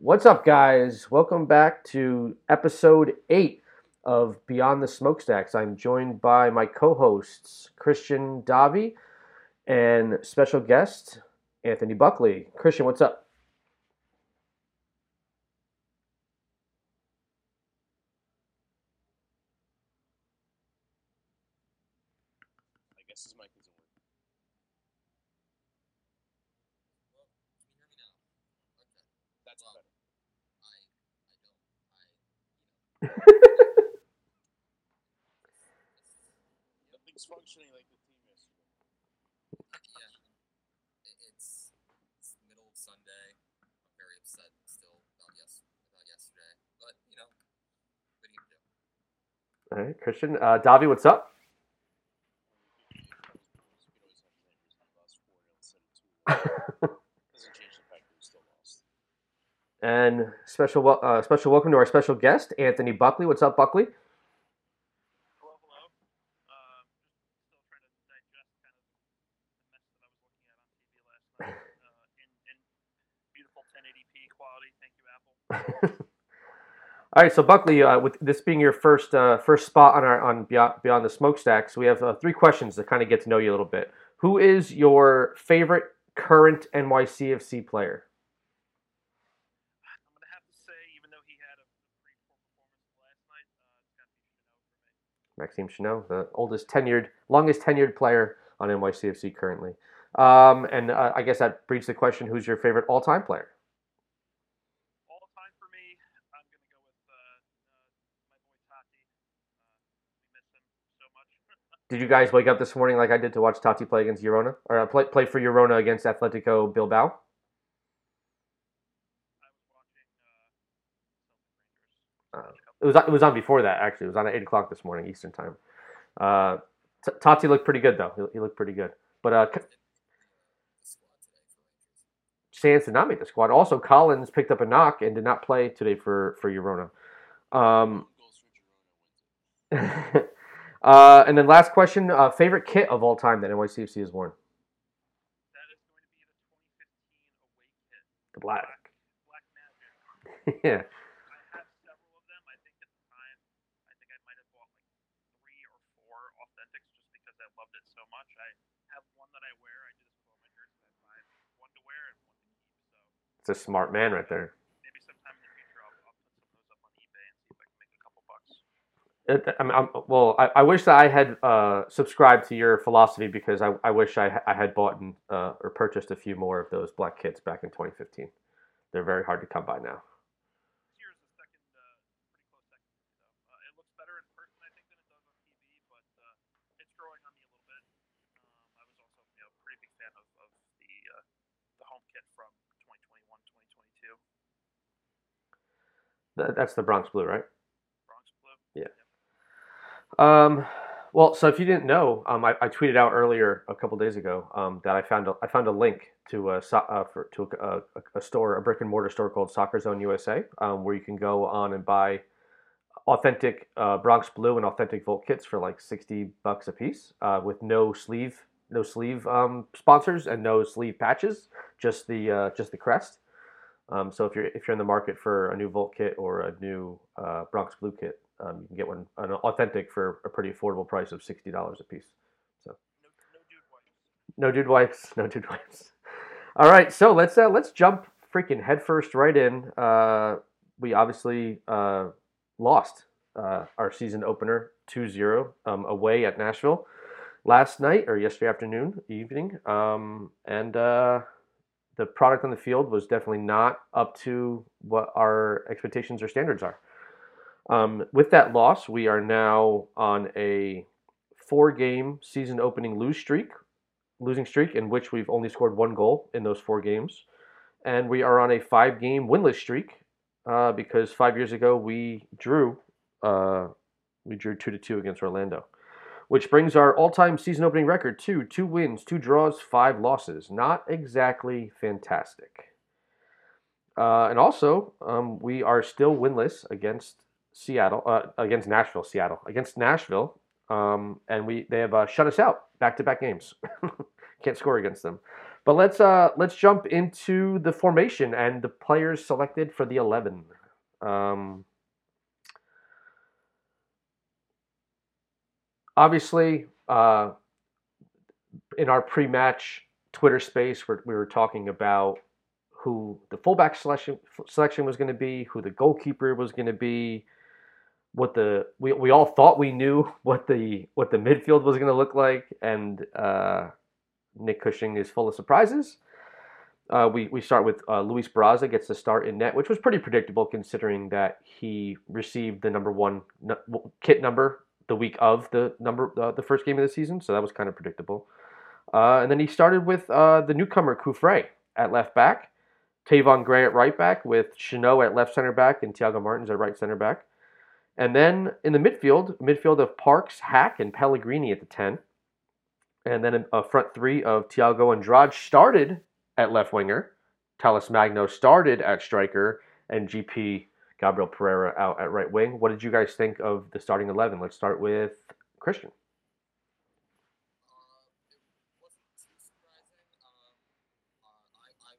What's up, guys? Welcome back to episode eight of Beyond the Smokestacks. I'm joined by my co hosts, Christian Davi and special guest, Anthony Buckley. Christian, what's up? I guess his mic isn't working. Well, can you hear me now? Okay. That's Wow. better. I I don't I you Nothing's functioning like the team yesterday. know yeah. It, it's it's the middle of Sunday. I'm very upset still about yes about yesterday. But you know, what are you gonna do? All right, Christian. Uh, Davi, what's up? You could always have neighbors and lost 4 0 instead of 2 Doesn't change the fact that we still lost. And special, uh, special welcome to our special guest, Anthony Buckley. What's up, Buckley? Hello, hello. Um, just still trying to digest kind of the mess that I was looking at on TV last night uh, in, in beautiful 1080p quality. Thank you, Apple. All right, so Buckley, uh, with this being your first uh, first spot on our on Beyond, Beyond the Smokestacks, we have uh, three questions to kind of get to know you a little bit. Who is your favorite current NYCFC player? I'm going to have to say, even though he had a performance last night, it's got to be Chanot. Maxime Chanot, the oldest tenured, longest tenured player on NYCFC currently. Um, and uh, I guess that breeds the question: Who's your favorite all-time player? All time for me, I'm going to go with uh, uh, my boy Tati. Uh, we miss him so much. Did you guys wake up this morning like I did to watch Tati play against Girona, or uh, play play for Girona against Atletico Bilbao? I was watching uh. Uh, It was it was on before that actually. It was on at eight o'clock this morning Eastern time. Uh, T- Tati looked pretty good though. He, he looked pretty good. But uh, K- The, the squad today for Rangers. Sands did not make the squad. Also, Callens picked up a knock and did not play today for for Girona. Um, uh, and then last question: uh, favorite kit of all time that NYCFC has worn? That is going to be the 2015 away kit. The black. Black Magic. yeah. I have several of them. I think at the time, I might have bought three or four authentics just because I loved it so much. I have one that I wear. I do this with all my jerseys. I buy one to wear and one to keep. So It's a smart man right there. maybe sometime in the future I'll, I'll put some of those up on eBay and see if I can make a couple bucks. It, I mean, I'm, well, I, I wish that I had uh, subscribed to your philosophy because I, I wish I, I had bought and, uh, or purchased a few more of those black kits back in 2015. They're very hard to come by now. Here's the second, uh, pretty close second for me though. Uh, it looks better in person, I think, than it does on TV, but uh, it's growing on me a little bit. Um, I was also, you know, pretty big fan of, of the uh, home kit from 2021, 2022. That's the Bronx Blue, right? Um, well, so if you didn't know, um, I, I tweeted out earlier a couple days ago um, that I found a, I found a link to a uh, for to a, a, a store, a brick and mortar store called Soccer Zone USA, um, where you can go on and buy authentic uh, Bronx Blue and authentic Volt kits for like sixty bucks a piece, uh, with no sleeve, no sleeve um, sponsors and no sleeve patches, just the uh, just the crest. Um, so if you're if you're in the market for a new Volt kit or a new uh, Bronx Blue kit, um, you can get one an authentic for a pretty affordable price of sixty dollars a piece. No, no dude wipes. No dude wipes, no dude wipes. All right, so let's uh, let's jump freaking headfirst right in. Uh, we obviously uh, lost uh, our season opener 2-0 um, away at Nashville last night or yesterday afternoon, evening, um, and uh, the product on the field was definitely not up to what our expectations or standards are. Um, with that loss, we are now on a four-game season opening lose streak, losing streak in which we've only scored one goal in those four games, and we are on a five-game winless streak uh, because five years ago we drew uh, we drew two to two against Orlando, which brings our all-time season opening record to two wins, two draws, five losses. Not exactly fantastic. Uh, and also, um, we are still winless against Seattle, uh, against Nashville, Seattle, against Nashville, um, and we they have uh, shut us out back-to-back games. Can't score against them. But let's uh let's jump into the formation and the players selected for the eleven. Um, obviously, uh, in our pre-match Twitter space, we were talking about who the fullback selection selection was going to be, who the goalkeeper was going to be, what the we, we all thought we knew what the what the midfield was going to look like, and uh, Nick Cushing is full of surprises. Uh, we, we start with uh, Luis Barraza gets the start in net, which was pretty predictable considering that he received the number one n- kit number the week of the number uh, the first game of the season, so that was kind of predictable. Uh, and then he started with uh, the newcomer Cufré at left back, Tayvon Gray at right back, with Chanot at left center back and Thiago Martins at right center back. And then in the midfield, midfield of Parks, Haak, and Pellegrini at the 10. And then a uh, front three of Thiago Andrade started at left winger. Talles Magno started at striker, and GP Gabriel Pereira out at right wing. What did you guys think of the starting 11? Let's start with Christian. Uh, it wasn't too surprising. Um, uh, I, I,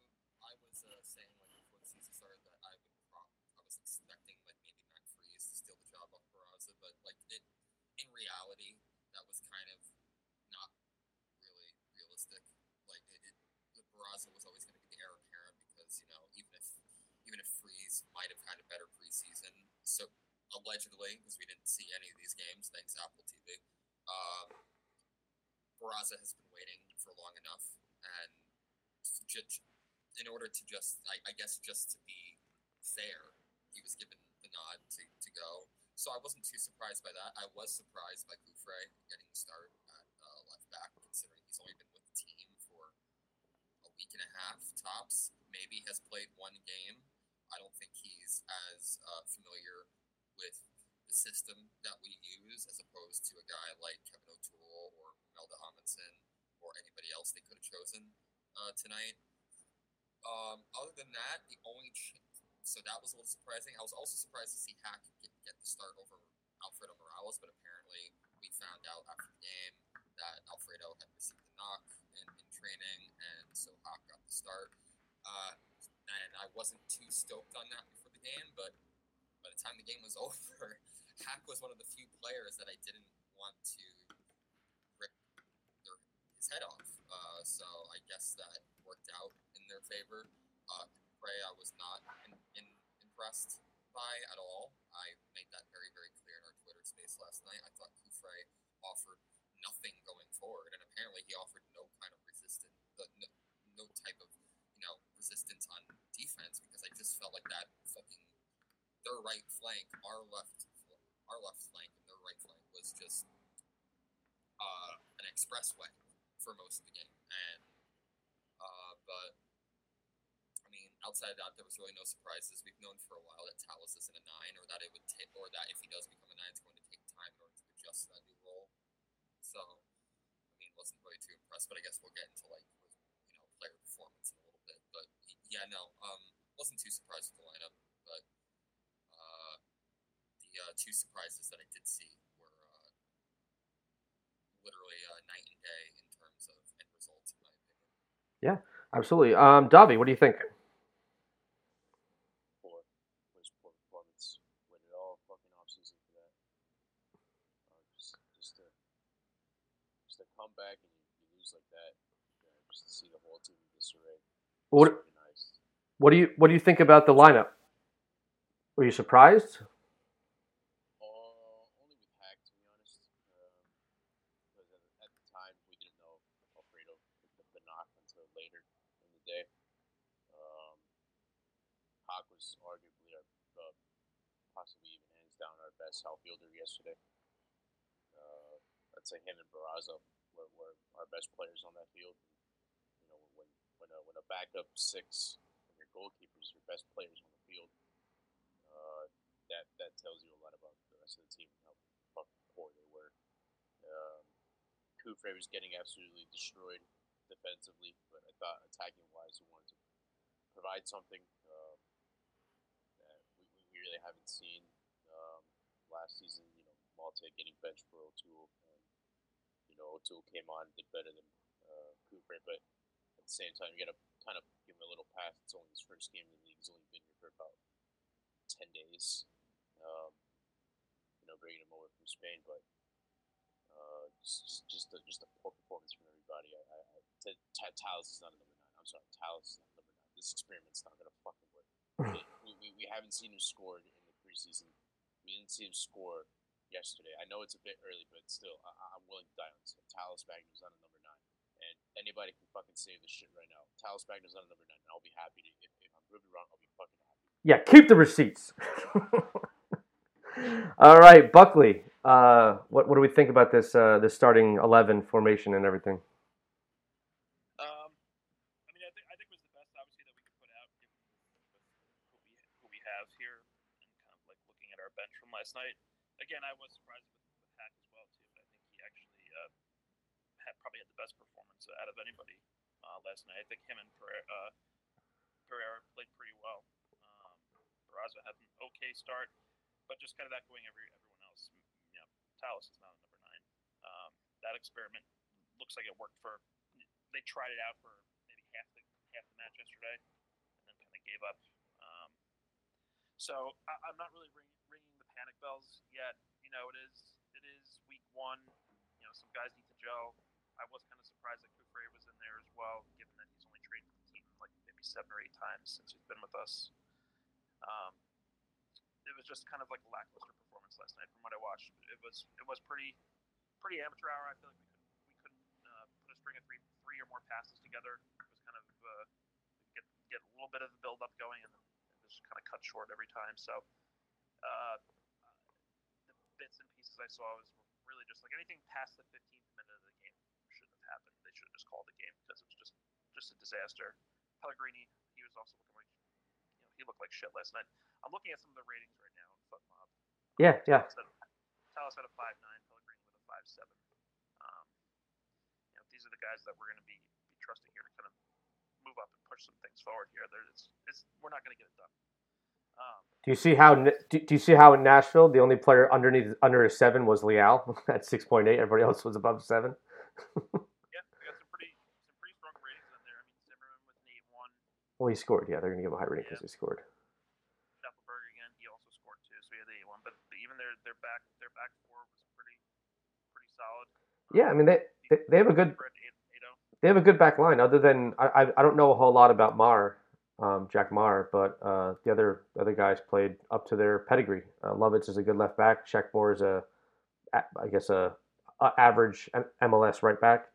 I was uh, saying like before the season started that I would prop, I was expecting like maybe Mac Freese to steal the job off Barraza, but like it, in reality, that was kind of not really realistic. Like it, it the Barraza was always going to be the heir apparent because you know even if even if Freese might have had a better preseason, so because we didn't see any of these games, thanks Apple TV. Um, Barraza has been waiting for long enough, and just, in order to just, I, I guess, just to be fair, he was given the nod to, to go. So I wasn't too surprised by that. I was surprised by Cufré getting the start at uh, left back, considering he's only been with the team for a week and a half tops. Maybe has played one game. I don't think he's as uh, familiar with system that we use as opposed to a guy like Kevin O'Toole or Malte Amundsen or anybody else they could have chosen uh, tonight. Um, other than that, the only ch- so that was a little surprising. I was also surprised to see Haak get, get the start over Alfredo Morales, but apparently we found out after the game that Alfredo had received a knock in, in training, and so Haak got the start. Uh, and I wasn't too stoked on that before the game, but by the time the game was over, Haak was one of the few players that I didn't want to rip their, his head off. Uh, so I guess that worked out in their favor. Uh, Ray, I was not in, in, impressed by at all. I made that very, very clear in our Twitter space last night. I thought Cufré offered nothing going forward, and apparently he offered no kind of resistance, no, no type of you know resistance on defense because I just felt like that fucking their right flank, our left, our left flank, and their right flank was just uh, an expressway for most of the game. And uh, but I mean, outside of that, there was really no surprises. We've known for a while that Talles isn't a nine, or that it would take, or that if he does become a nine, it's going to take time in order to adjust to that new role. So, I mean, wasn't really too impressed. But I guess we'll get into like you know player performance in a little bit. But yeah, no, um, wasn't too surprised with the lineup, but uh, two surprises that I did see were uh, literally uh, night and day in terms of end results, in my opinion. Yeah, absolutely. Um, Davi, what do you think? poor, poor performance. Waited all fucking off for that. Uh, just, just to, just to come back and you, you lose like that. You know, just to see the whole team disarray. What. What do you What do you think about the lineup? Were you surprised? Uh, only with Haak, to be honest. Um, because at, at the time we didn't know Alfredo picked up the knock until later in the day. Um, Haak was arguably our, uh, possibly even hands down our best outfielder yesterday. Uh, I'd say him and Barraza were, were our best players on that field. You know, when when a, when a backup six, when your goalkeepers, your best players on the field, uh, that that tells you a lot about the rest of the team and how poor they were. Um, Cufré was getting absolutely destroyed defensively, but I thought attacking wise, he wanted to provide something um, that we, really haven't seen last season. You know, Malte getting benched for O'Toole, and you know O'Toole came on did better than uh, Cufré, but I the same time, you got to kind of give him a little pass. It's only his first game in the league. He's only been here for about ten days. Um, you know, bringing him over from Spain, but uh, just just a, just a poor performance from everybody. I, I, I t- T- Talles is not a number nine. I'm sorry, Talles is not a number nine. This experiment's not gonna fucking work. we, we, we haven't seen him score in the preseason. We didn't see him score yesterday. I know it's a bit early, but still, I, I'm willing to die on this. Talles Magno's not a number nine, and anybody can fucking save this shit right now. Talles Magno's not a number nine, and I'll be happy to. If, if I'm proven wrong, I'll be fucking happy. Yeah, keep the receipts. All right, Buckley. Uh, what what do we think about this uh, this starting eleven formation and everything? Um, I mean, I think I think it was the best, obviously, that we could put out, given who we who we have here, and kind of like looking at our bench from last night. Again, I was surprised with, with Haak as well too, but I think he actually uh, had probably had the best performance out of anybody uh, last night. I think him and Pereira, uh, Pereira played pretty well. Um, Barraza had an okay start, but just kind of echoing every everyone else. You know, Talles is not a number nine. Um, that experiment looks like it worked for they tried it out for maybe half the half the match yesterday, and then kind of gave up. Um, so I, I'm not really ring, ringing the panic bells yet. You know, it is it is week one. You know, some guys need to gel. I was kind of surprised that Cufré was in there as well, given that he's only trained with the team like maybe seven or eight times since he's been with us. Um, it was just kind of like a lackluster performance last night from what I watched. It was it was pretty pretty amateur hour. I feel like we couldn't we couldn't uh, put a string of three three or more passes together. It was kind of uh, get get a little bit of the build up going and it just kind of cut short every time. So uh, bits and pieces I saw was really just like anything past the 15th minute of the game shouldn't have happened. They should have just called the game because it was just just a disaster. Pellegrini, he was also looking like you know he looked like shit last night. I'm looking at some of the ratings right now on FotMob. Yeah, yeah. Talles had, a five nine, Pellegrini with a five seven. Um, you know, these are the guys that we're going to be, be trusting here to kind of move up and push some things forward here. There, it's, it's, we're not going to get it done. Do you see how do, do you see how in Nashville the only player underneath under a seven was Leal at six point eight. Everybody else was above seven. yeah, we got some pretty some pretty strong ratings in there. I mean, Zimmerman with an eight one, Well, he scored. Yeah, they're gonna give him a high rating because he scored. Shaffelburg again, he also scored two, so he had the eight one. But even their their back their back four was pretty pretty solid. Yeah, I mean they they, they have a good Fred eight, eight oh. they have a good back line. Other than I I, I don't know a whole lot about Maher, um, Jack Maher, but uh, the other other guys played up to their pedigree. Uh, Lovitz is a good left back. Moore is a, I guess a, a average MLS right back.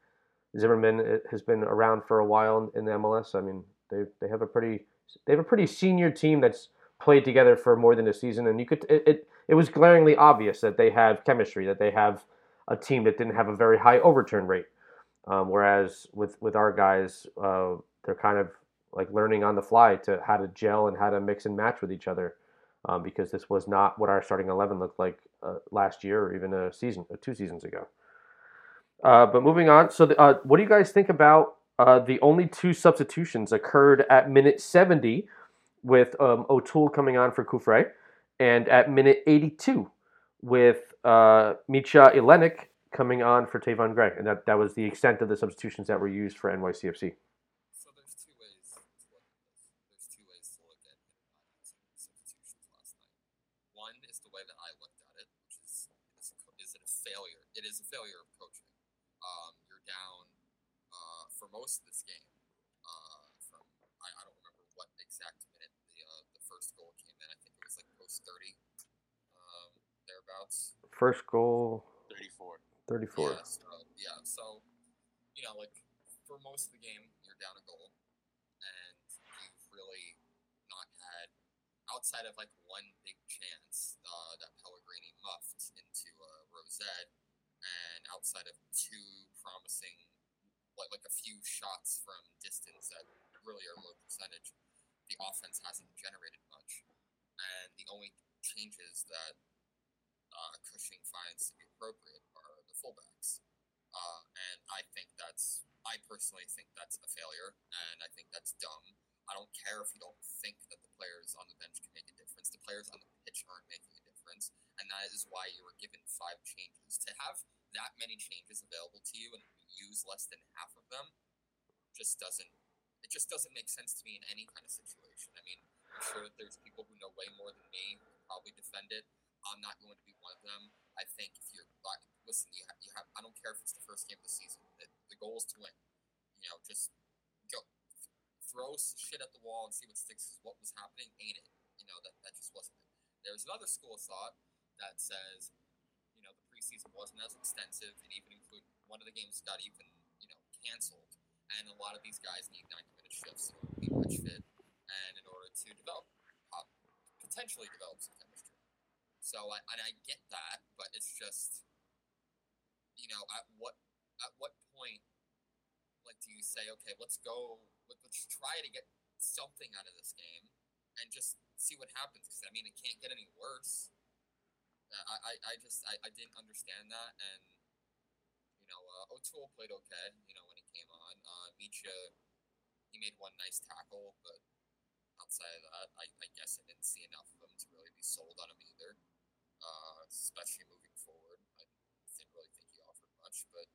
Zimmerman has been around for a while in, in the MLS. I mean they they have a pretty they have a pretty senior team that's played together for more than a season, and you could it, it, it was glaringly obvious that they have chemistry, that they have a team that didn't have a very high overturn rate. Um, whereas with with our guys, uh, they're kind of like learning on the fly to how to gel and how to mix and match with each other, um, because this was not what our starting eleven looked like uh, last year or even a season, uh, two seasons ago. Uh, but moving on, so the, uh, what do you guys think about uh, the only two substitutions occurred at minute seventy, with um, O'Toole coming on for Cufré, and at minute eighty-two with uh, Mitja coming on for Tayvon Gray, and that, that was the extent of the substitutions that were used for NYCFC. So there's two ways to look at this. There's two ways to look at Hidden substitutions last night. One is the way that I looked at it, which is is, co- is it a failure? It is a failure of coaching. Um, you're down uh, for most of this game. Uh, from I, I don't remember what exact minute the uh, the first goal came in. I think it was like post thirty, um, thereabouts. First goal, 34. 34. Yeah, so, yeah, so you know, like for most of the game, you're down a goal, and you've really not had outside of like one big chance uh, that Pellegrini muffed into a Rosette, and outside of two promising, like like a few shots from distance that really are low percentage, the offense hasn't generated much, and the only changes that uh, Cushing finds to be appropriate are the fullbacks. Uh, and I think that's, I personally think that's a failure, and I think that's dumb. I don't care if you don't think that the players on the bench can make a difference. The players on the pitch aren't making a difference, and that is why you were given five changes. To have that many changes available to you and use less than half of them just doesn't it just doesn't make sense to me in any kind of situation. I mean, I'm sure that there's people who know way more than me who probably defend it. I'm not going to be one of them. I think if you're like, listen, you have, you have I don't care if it's the first game of the season. The, the goal is to win. You know, just go throw some shit at the wall and see what sticks. 'cause What was happening ain't it? You know that that just wasn't it. There's another school of thought that says, you know, the preseason wasn't as extensive, and even include one of the games got even you know canceled, and a lot of these guys need 90 minute shifts to be much fit, and in order to develop, potentially develop some chemistry. So I and I get that, but it's just, you know, at what at what point, like, do you say, okay, let's go, let, let's try to get something out of this game, and just see what happens? Because I mean, it can't get any worse. Uh, I, I, I just I, I didn't understand that, and you know, uh, O'Toole played okay. You know, when he came on, uh, Mitja, he made one nice tackle, but outside of that, I, I guess I didn't see enough of him to really be sold on him either. Uh, especially moving forward, I didn't really think he offered much, but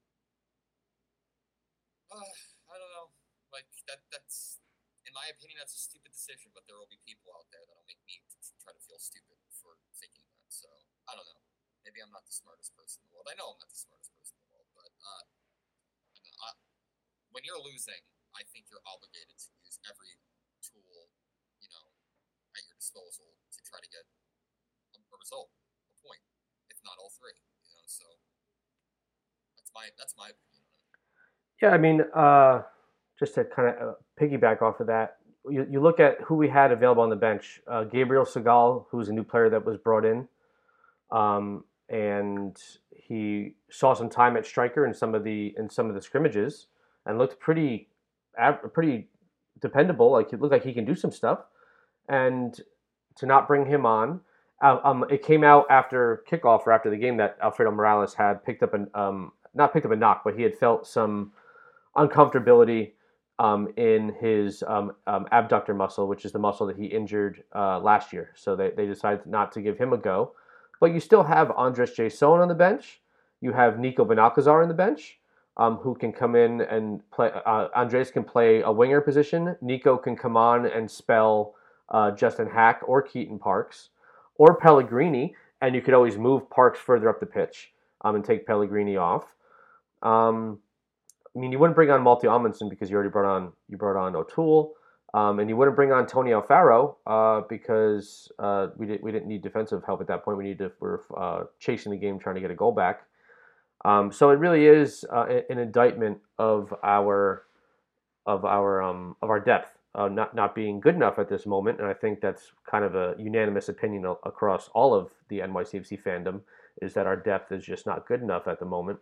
uh, I don't know. Like that, that's in my opinion, that's a stupid decision. But there will be people out there that'll make me try to feel stupid for thinking that. So I don't know. Maybe I'm not the smartest person in the world. I know I'm not the smartest person in the world, but uh, I when you're losing, I think you're obligated to use every tool, you know, at your disposal to try to get a, result, not all three. You know, so that's my that's my opinion. Yeah, I mean, uh, just to kind of uh, piggyback off of that, you, you look at who we had available on the bench. Uh, Gabriel Segal, who's a new player that was brought in, um, and he saw some time at striker in some of the in some of the scrimmages, and looked pretty, pretty dependable. Like it looked like he can do some stuff, and to not bring him on. Uh, um, it came out after kickoff or after the game that Alfredo Morales had picked up an um, not picked up a knock, but he had felt some uncomfortability um, in his um, um, abductor muscle, which is the muscle that he injured uh, last year. So they, they decided not to give him a go. But you still have Andres Jasson on the bench. You have Nico Benalcazar on the bench, um, who can come in and play. Uh, Andres can play a winger position. Nico can come on and spell uh, Justin Haak or Keaton Parks or Pellegrini, and you could always move Parks further up the pitch um, and take Pellegrini off. Um, I mean, you wouldn't bring on Malte Amundsen because you already brought on you brought on O'Toole, um, and you wouldn't bring on Tony Alfaro uh, because uh, we didn't we didn't need defensive help at that point. We needed to we're uh, chasing the game, trying to get a goal back. Um, so it really is uh, an indictment of our of our um, of our depth uh, not not being good enough at this moment, and I think that's kind of a unanimous opinion across all of the NYCFC fandom is that our depth is just not good enough at the moment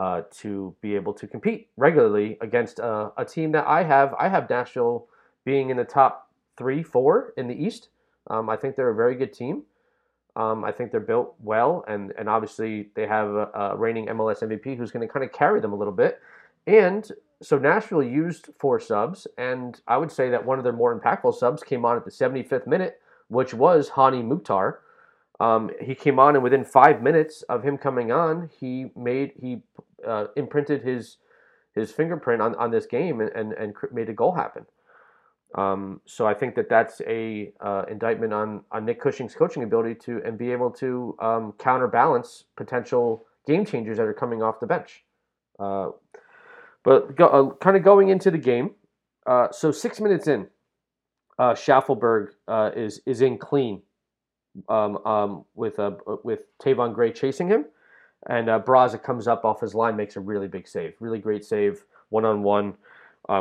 uh, to be able to compete regularly against uh, a team that I have. I have Nashville being in the top three, four in the East. Um, I think they're a very good team. Um, I think they're built well, and and obviously they have a, a reigning MLS MVP who's going to kind of carry them a little bit. And so Nashville used four subs, and I would say that one of their more impactful subs came on at the 75th minute, which was Hany Mukhtar. Um, he came on, and within five minutes of him coming on, he made he uh, imprinted his his fingerprint on, on this game and, and, and made a goal happen. Um, so I think that that's a uh, indictment on, on Nick Cushing's coaching ability to and be able to um, counterbalance potential game changers that are coming off the bench. Uh, but go, uh, kind of going into the game, uh, so six minutes in, uh, Shaffelburg uh, is is in clean um, um, with uh, with Tayvon Gray chasing him, and uh, Barraza comes up off his line, makes a really big save, really great save, one on one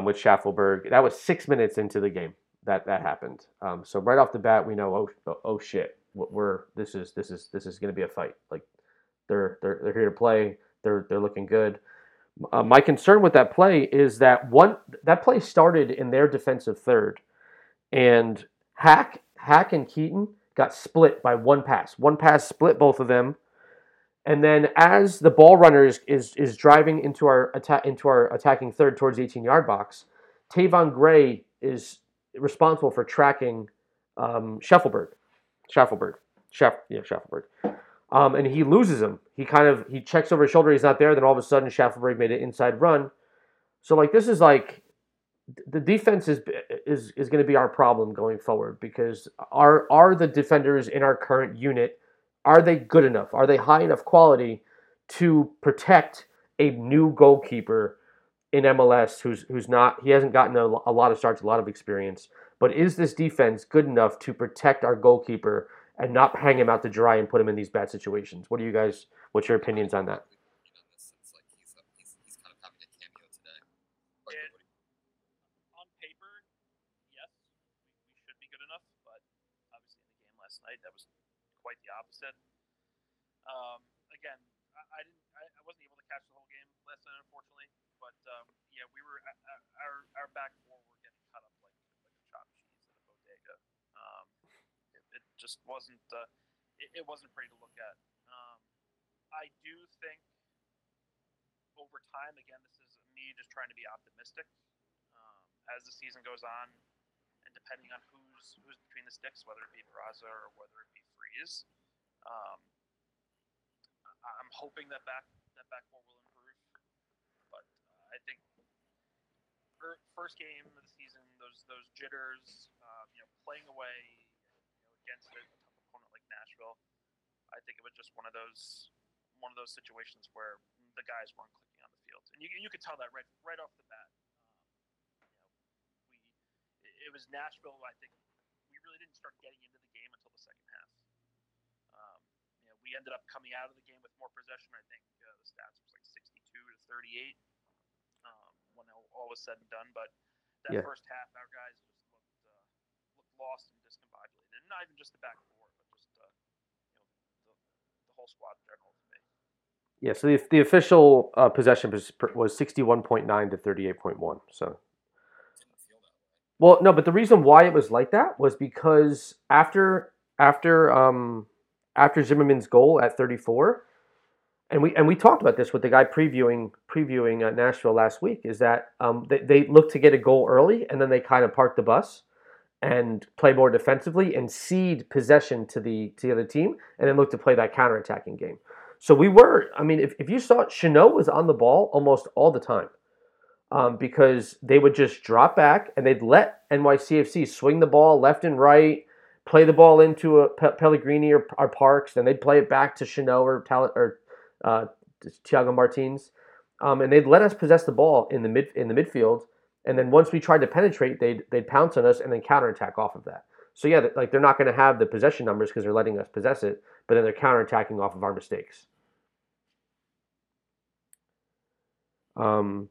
with Shaffelburg. That was six minutes into the game that that happened. Um, so right off the bat, we know oh oh, oh shit, we're this is this is this is going to be a fight. Like they're they're they're here to play. They're they're looking good. Uh, my concern with that play is that one that play started in their defensive third, and Haak Haak and Keaton got split by one pass. One pass split both of them, and then as the ball runner is is, is driving into our attack into our attacking third towards the 18 yard box, Tayvon Gray is responsible for tracking um, Shaffelburg, Schaff, yeah. Um, and he loses him. He kind of he checks over his shoulder. He's not there. Then all of a sudden, Shaffelburg made an inside run. So like this is like the defense is is is going to be our problem going forward because are are the defenders in our current unit are they good enough? Are they high enough quality to protect a new goalkeeper in MLS who's who's not he hasn't gotten a, a lot of starts, a lot of experience, but is this defense good enough to protect our goalkeeper and not hang him out to dry and put him in these bad situations? What do you guys? What's your opinions on that? Since like he's, he's, he's kind of having a cameo today. Like, Yeah. what do you- on paper, yes, we, we should be good enough, but obviously the game last night, that was quite the opposite. Um, again, I, I didn't, I, I wasn't able to catch the whole game last night, unfortunately. But um, yeah, we were uh, uh, our our back four were getting cut up like like a chopped cheese in a bodega. Um, it, it just wasn't uh, it, it wasn't pretty to look at. Um, I do think over time, again, this is me just trying to be optimistic um, as the season goes on, and depending on who's who's between the sticks, whether it be Barraza or whether it be Freese, um, I'm hoping that back that back four will improve. But uh, I think first game of the season, those those jitters, um, you know, playing away, against a tough opponent like Nashville, I think it was just one of those one of those situations where the guys weren't clicking on the field, and you you could tell that right right off the bat. Um, you know, we it- was Nashville. I think we really didn't start getting into the game until the second half. Um, you know, we ended up coming out of the game with more possession. I think uh, the stats was like 62 to 38 um, when all, all was said and done. But that Yeah. first half, our guys just looked uh, looked lost and discombobulated, and not even just the back four, but just uh, you know the, the whole squad in general to me. Yeah, so the, the official uh, possession was, was 61.9 to 38.1. So, well, no, but the reason why it was like that was because after after um after Zimmerman's goal at 34, and we and we talked about this with the guy previewing previewing uh, Nashville last week, is that um they, they looked to get a goal early and then they kind of parked the bus and play more defensively and cede possession to the to the other team and then look to play that counterattacking game. So we were, I mean, if, if you saw it, was on the ball almost all the time um, because they would just drop back and they'd let NYCFC swing the ball left and right, play the ball into Pellegrini or, or Parks, then they'd play it back to Chanot or, Tal- or uh, Thiago Martins, um, and they'd let us possess the ball in the mid in the midfield. And then once we tried to penetrate, they'd they'd pounce on us and then counterattack off of that. So yeah, like they're not going to have the possession numbers because they're letting us possess it, but then they're counterattacking off of our mistakes. Um,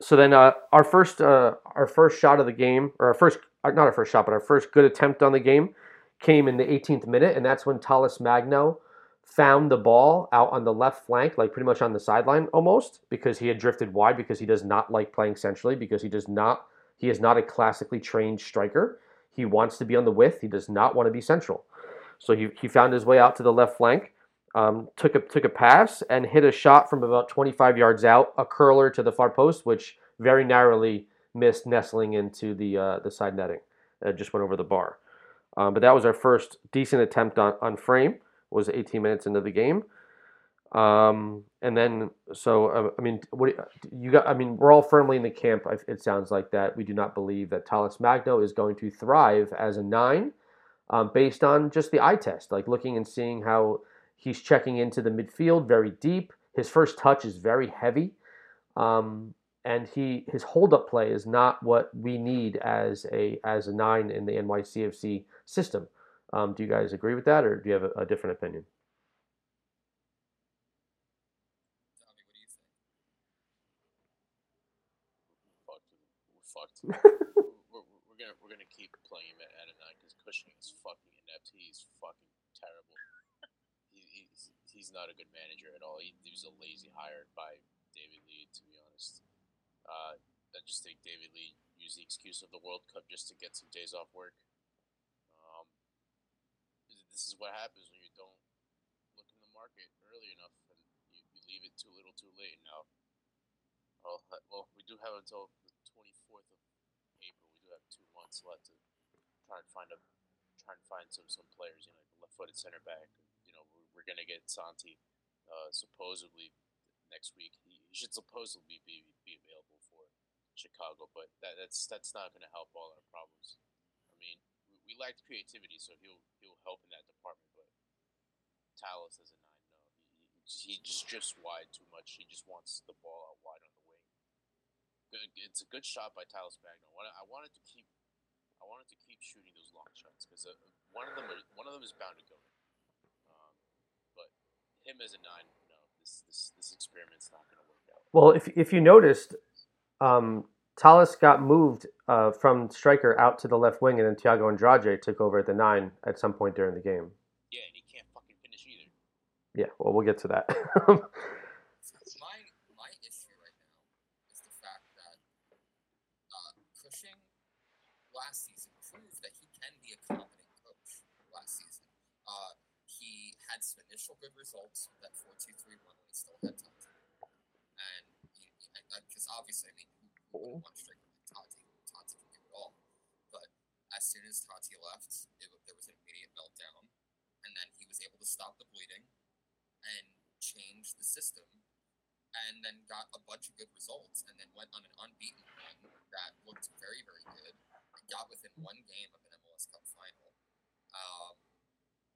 so then uh, our first uh, our first shot of the game, or our first uh, not our first shot, but our first good attempt on the game came in the 18th minute, and that's when Talles Magno found the ball out on the left flank, like pretty much on the sideline almost, because he had drifted wide because he does not like playing centrally because he does not he is not a classically trained striker. He wants to be on the width. He does not want to be central. So he, he found his way out to the left flank, um, took a took a pass and hit a shot from about 25 yards out, a curler to the far post, which very narrowly missed nestling into the uh, the side netting. It just went over the bar. Um, but that was our first decent attempt on, on frame. Was 18 minutes into the game. Um, and then, so uh, I mean, what you got? I mean, we're all firmly in the camp. It sounds like that we do not believe that Talles Magno is going to thrive as a nine, um, based on just the eye test, like looking and seeing how he's checking into the midfield very deep. His first touch is very heavy, um, and he his hold up play is not what we need as a as a nine in the NYCFC system. Um, do you guys agree with that, or do you have a, a different opinion? Tommy, what do you think? fucked. We're fucked. we're, gonna we're gonna keep playing him at, at because Cushing is fucking inept. He's fucking terrible. he, he's he's not a good manager at all. He, he was a lazy hire by David Lee, to be honest. Uh, I just think David Lee used the excuse of the World Cup just to get some days off work. This is what happens when you don't look in the market early enough and you, you leave it too little, too late. Now, well, uh, well, we do have until the twenty fourth of April. We do have two months left to try and find a try and find some some players. You know, like left footed center back. You know, we're, we're gonna get Santi uh, supposedly next week. He, he should supposedly be be available for Chicago, but that, that's that's not to help all our problems. I mean, we, lacked creativity, so he'll he'll help in that department. But Talles as a nine, no, he, he just drifts wide too much. He just wants the ball out wide on the wing. It's a good shot by Talles Magno. I wanted to keep I wanted to keep shooting those long shots because uh, one of them are, one of them is bound to go in. Um, but him as a nine, no, this this this experiment's not going to work out. Well, if if you noticed, um, Talles got moved uh, from striker out to the left wing, and then Thiago Andrade took over at the nine at some point during the game. Yeah, and he can't fucking finish either. Yeah, well, we'll get to that. my my issue right now is the fact that uh, Cushing last season proved that he can be a competent coach. Last season, uh, he had some initial good results with that four two three one when he still had Tati, and because obviously, I mean, Tati? Tati can do it all, but as soon as Tati left, it, there was an immediate meltdown, and then he was able to stop the bleeding and change the system and then got a bunch of good results and then went on an unbeaten run that looked very, very good and got within one game of an MLS Cup final. Um,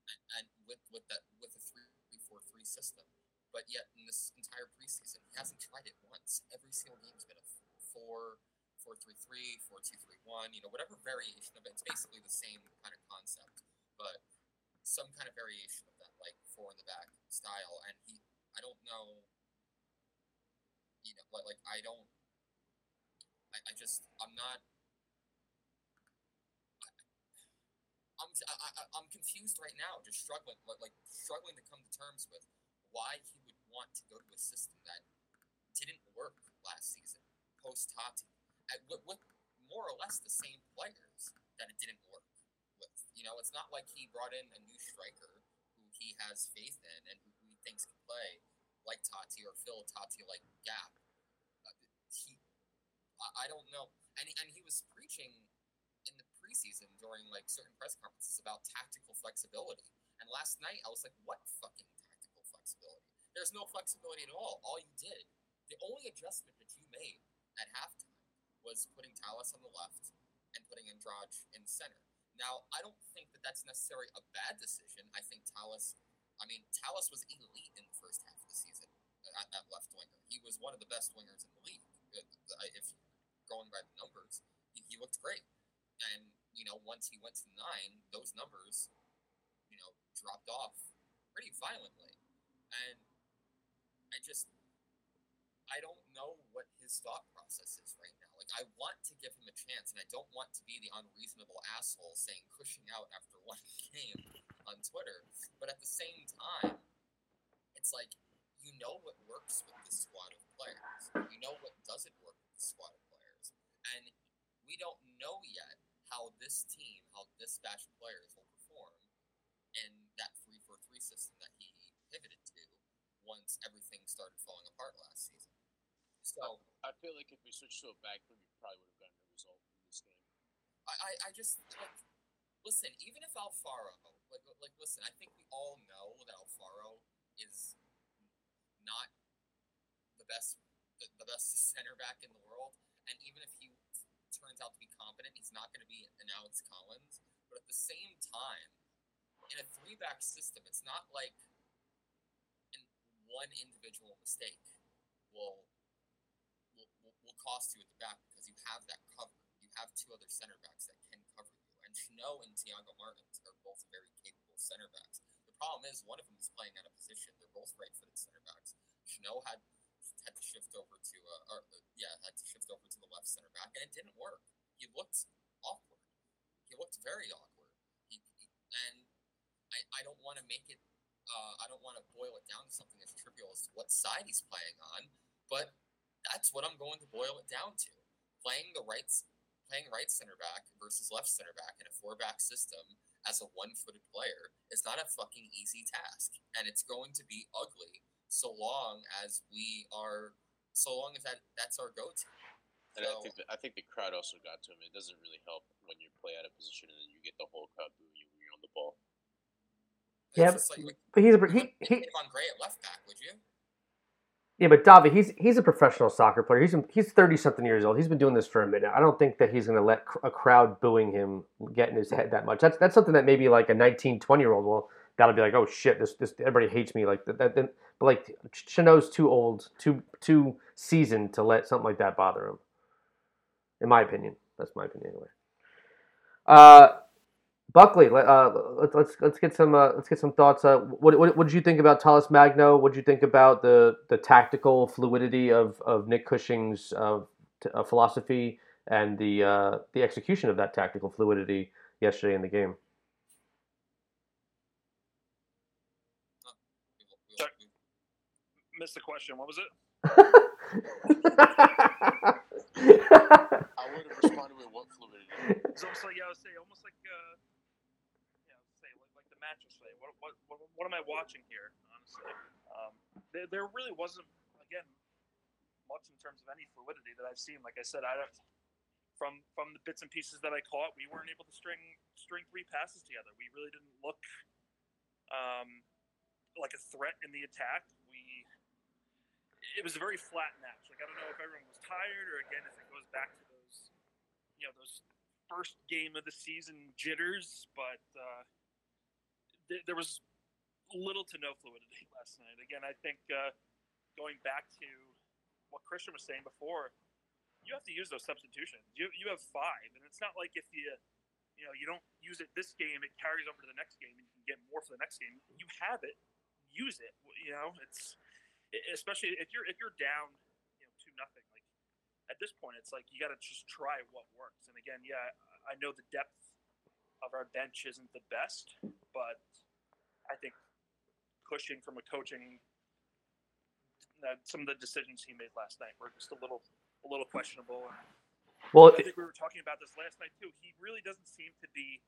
and, and with with that with a three four three system. But yet in this entire preseason he hasn't tried it once. Every single game has been a four four three three, four two three one, you know, whatever variation of it. It's basically the same kind of concept, but some kind of variation of that, like four in the back style. And he I don't know you know, like, like I don't, I, I just, I'm not, I'm, I, I'm confused right now, just struggling, like, struggling to come to terms with why he would want to go to a system that didn't work post Tati, with, with more or less the same players that it didn't work with. You know, it's not like he brought in a new striker who he has faith in and who he thinks can play like Tati or fill Tati like gap. Uh, he, I, I don't know, and and he was preaching in the preseason during like certain press conferences about tactical flexibility. And last night I was like, what fucking tactical flexibility? There's no flexibility at all. All you did, the only adjustment that you made at halftime was putting Talles on the left and putting Andrade in center. Now, I don't think that that's necessarily a bad decision. I think Talles I mean, Talles was elite in the first half of the season at, at left winger. He was one of the best wingers in the league. Uh, uh, if going by the numbers, he looked great. And you know, once he went to nine, those numbers, you know, dropped off pretty violently. And I just, I don't know what his thought process is right now. Like, I want to give him a chance, and I don't want to be the unreasonable asshole saying Cushing out after one game on Twitter. But at the same time, it's like you know what works with this squad of players. You know what doesn't work with the squad of players. And we don't know yet how this team, how this batch of players will perform in that 3 4 3 system that he pivoted to once everything started falling apart last season. So I feel like if we switched to a back three, we probably would have gotten a result in this game. I, I, I just like listen, even if Alfaro like like listen, I think we all know that Alfaro is not the best the, the best center back in the world, and even if he turns out to be competent, he's not going to be an Alex Callens. But at the same time, in a three back system, it's not like one individual mistake will cost you at the back because you have that cover. You have two other center backs that can cover you, and Chanot and Thiago Martins are both very capable center backs. The problem is one of them is playing out of position. They're both right-footed center backs. Chanot had had to shift over to uh, or uh, yeah, had to shift over to the left center back, and it didn't work. He looked awkward. He looked very awkward. He, he, and I, I don't want to make it. Uh, I don't want to boil it down to something as trivial as what side he's playing on, but that's what I'm going to boil it down to. Playing the right, playing right center back versus left center back in a four back system as a one footed player is not a fucking easy task, and it's going to be ugly so long as we are, so long as that that's our go to. And I think the, I think the crowd also got to him. It doesn't really help when you play out of position and then you get the whole crowd booing you when you're on the ball. Yeah, like, like, but he's a you he wouldn't he. pick Von Gray at left back, would you? Yeah, but Davi, he's he's a professional soccer player. He's he's thirty something years old. He's been doing this for a minute. I don't think that he's going to let a crowd booing him get in his head that much. That's that's something that maybe like a 19, 20 year old will that'll be like, oh shit, this this everybody hates me like that. that, but like Chanot's too old, too too seasoned to let something like that bother him. In my opinion, that's my opinion anyway. Uh, Buckley, let, uh, let's let's let's get some uh, let's get some thoughts. Uh, what, what what did you think about Talles Magno? What did you think about the the tactical fluidity of, of Nick Cushing's uh, t- uh, philosophy and the uh, the execution of that tactical fluidity yesterday in the game? We- we- we- Missed the question. What was it? I would have responded with what fluidity. It's almost like yeah, I would say almost like uh, yeah, I would say like, like the What, what what what am I watching here? Honestly, um, there, there really wasn't again much in terms of any fluidity that I've seen. Like I said, I don't from from the bits and pieces that I caught, we weren't able to string string three passes together. We really didn't look um, like a threat in the attack. We it was a very flat match. Like I don't know if everyone was tired or again if it goes back to those you know those first game of the season jitters, but uh, th- there was little to no fluidity last night. Again, I think uh, going back to what Christian was saying before, you have to use those substitutions. You you have five, and it's not like if you you know you don't use it this game, it carries over to the next game, and you can get more for the next game. You have it, use it. You know, it's especially if you're if you're down, you know, two nothing. Like at this point, it's like you got to just try what works. And again, yeah, I know the depth of our bench isn't the best, but I think Cushing from a coaching. Uh, some of the decisions he made last night were just a little, a little questionable. well, I think we were talking about this last night too. He really doesn't seem to be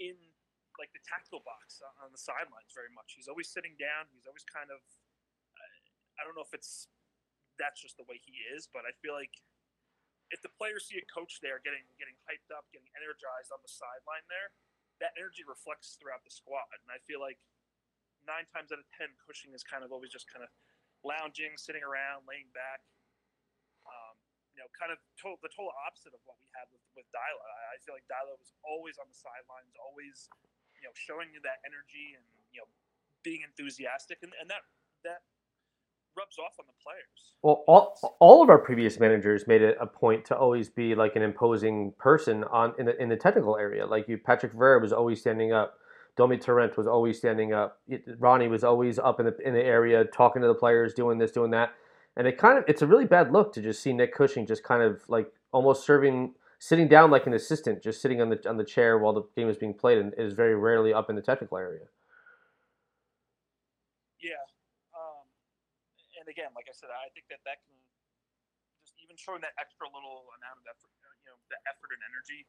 in like the tactical box on- the sidelines very much. He's always sitting down. He's always kind of. I don't know if it's that's just the way he is, but I feel like if the players see a coach there getting getting hyped up, getting energized on the sideline there, that energy reflects throughout the squad. And I feel like nine times out of ten, Cushing is kind of always just kind of lounging, sitting around, laying back. Um, you know, kind of the total opposite of what we had with with Deila. I, I feel like Deila was always on the sidelines, always you know showing you that energy and you know being enthusiastic, and, and that that rubs off on the players. Well, all, all of our previous managers made it a point to always be like an imposing person on in the in the technical area. Like you, Patrick Vieira was always standing up. Domi Torrent was always standing up. Ronny was always up in the in the area talking to the players, doing this, doing that. And it kind of it's a really bad look to just see Nick Cushing just kind of like almost serving sitting down like an assistant, just sitting on the on the chair while the game is being played, and is very rarely up in the technical area. Yeah. Um, and again, like I said, I think that that can just even showing that extra little amount of effort, uh, you know, the effort and energy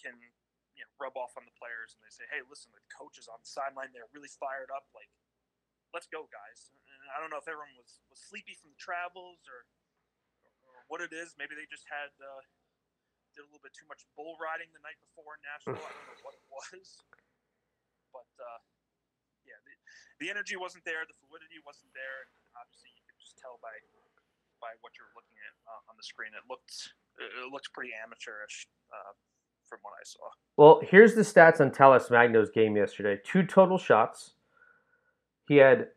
can you know rub off on the players, and they say, "Hey, listen, the coach is on the sideline. They're really fired up. Like, let's go, guys." And I don't know if everyone was was sleepy from the travels or or what it is. Maybe they just had uh, did a little bit too much bull riding the night before in Nashville. I don't know what it was, but. Uh, yeah, the, the energy wasn't there, the fluidity wasn't there, and obviously you could just tell by by what you're looking at uh, on the screen. It looked it, looks pretty amateurish uh, from what I saw. Well, here's the stats on Talles Magno's game yesterday. Two total shots. He had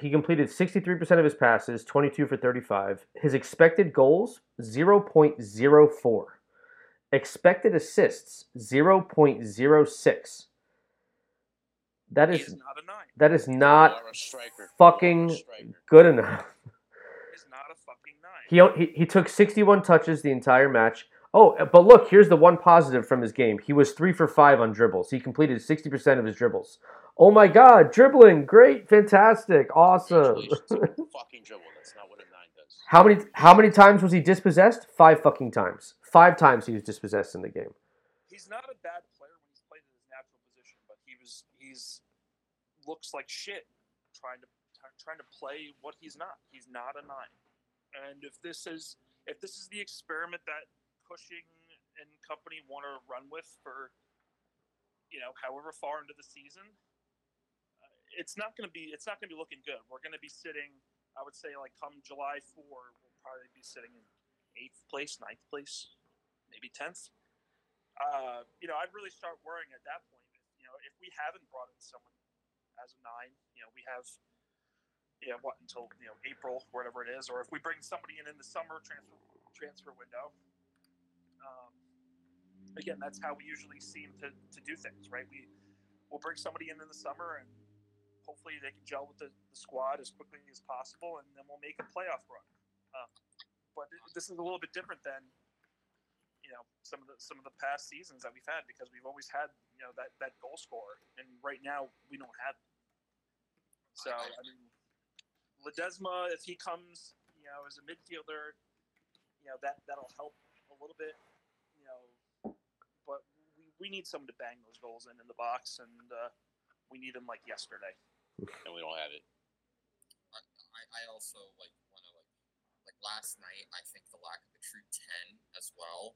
he completed 63% of his passes, 22 for 35. His expected goals 0.04. Expected assists 0.06. That He is is not a nine. that is not a fucking a good enough. He not a fucking nine. He, he he took 61 touches the entire match. Oh, but look, here's the one positive from his game. He was 3 for 5 on dribbles. He completed 60% of his dribbles. Oh my god, dribbling, great, fantastic, awesome. Fucking dribble. That's not what a nine does. how many how many times was he dispossessed? 5 fucking times. 5 times he was dispossessed in the game. He's not a bad player when he's played in his natural position, but he was he's looks like shit trying to trying to play what he's not. He's not a nine. And if this is if this is the experiment that Cushing and company want to run with for you know however far into the season, uh, it's not going to be it's not going to be looking good. We're going to be sitting I would say like come July four, we'll probably be sitting in eighth place, ninth place, maybe tenth. Uh, you know, I'd really start worrying at that point. You know, if we haven't brought in someone as a nine, you know, we have, yeah, what until you know April, whatever it is, or if we bring somebody in in the summer transfer transfer window. Um, again, that's how we usually seem to, to do things, right? We we'll bring somebody in in the summer and hopefully they can gel with the, the squad as quickly as possible, and then we'll make a playoff run. Uh, but this is a little bit different than you know some of the some of the past seasons that we've had because we've always had you know that that goal scorer, and right now we don't have. It. So I mean, Ledesma, if he comes, you know, as a midfielder, you know that that'll help a little bit, you know, but we, we need someone to bang those goals in in the box, and uh, we need them like yesterday. and we don't have it. I, I, I also like want to like like last night. I think the lack of a true ten as well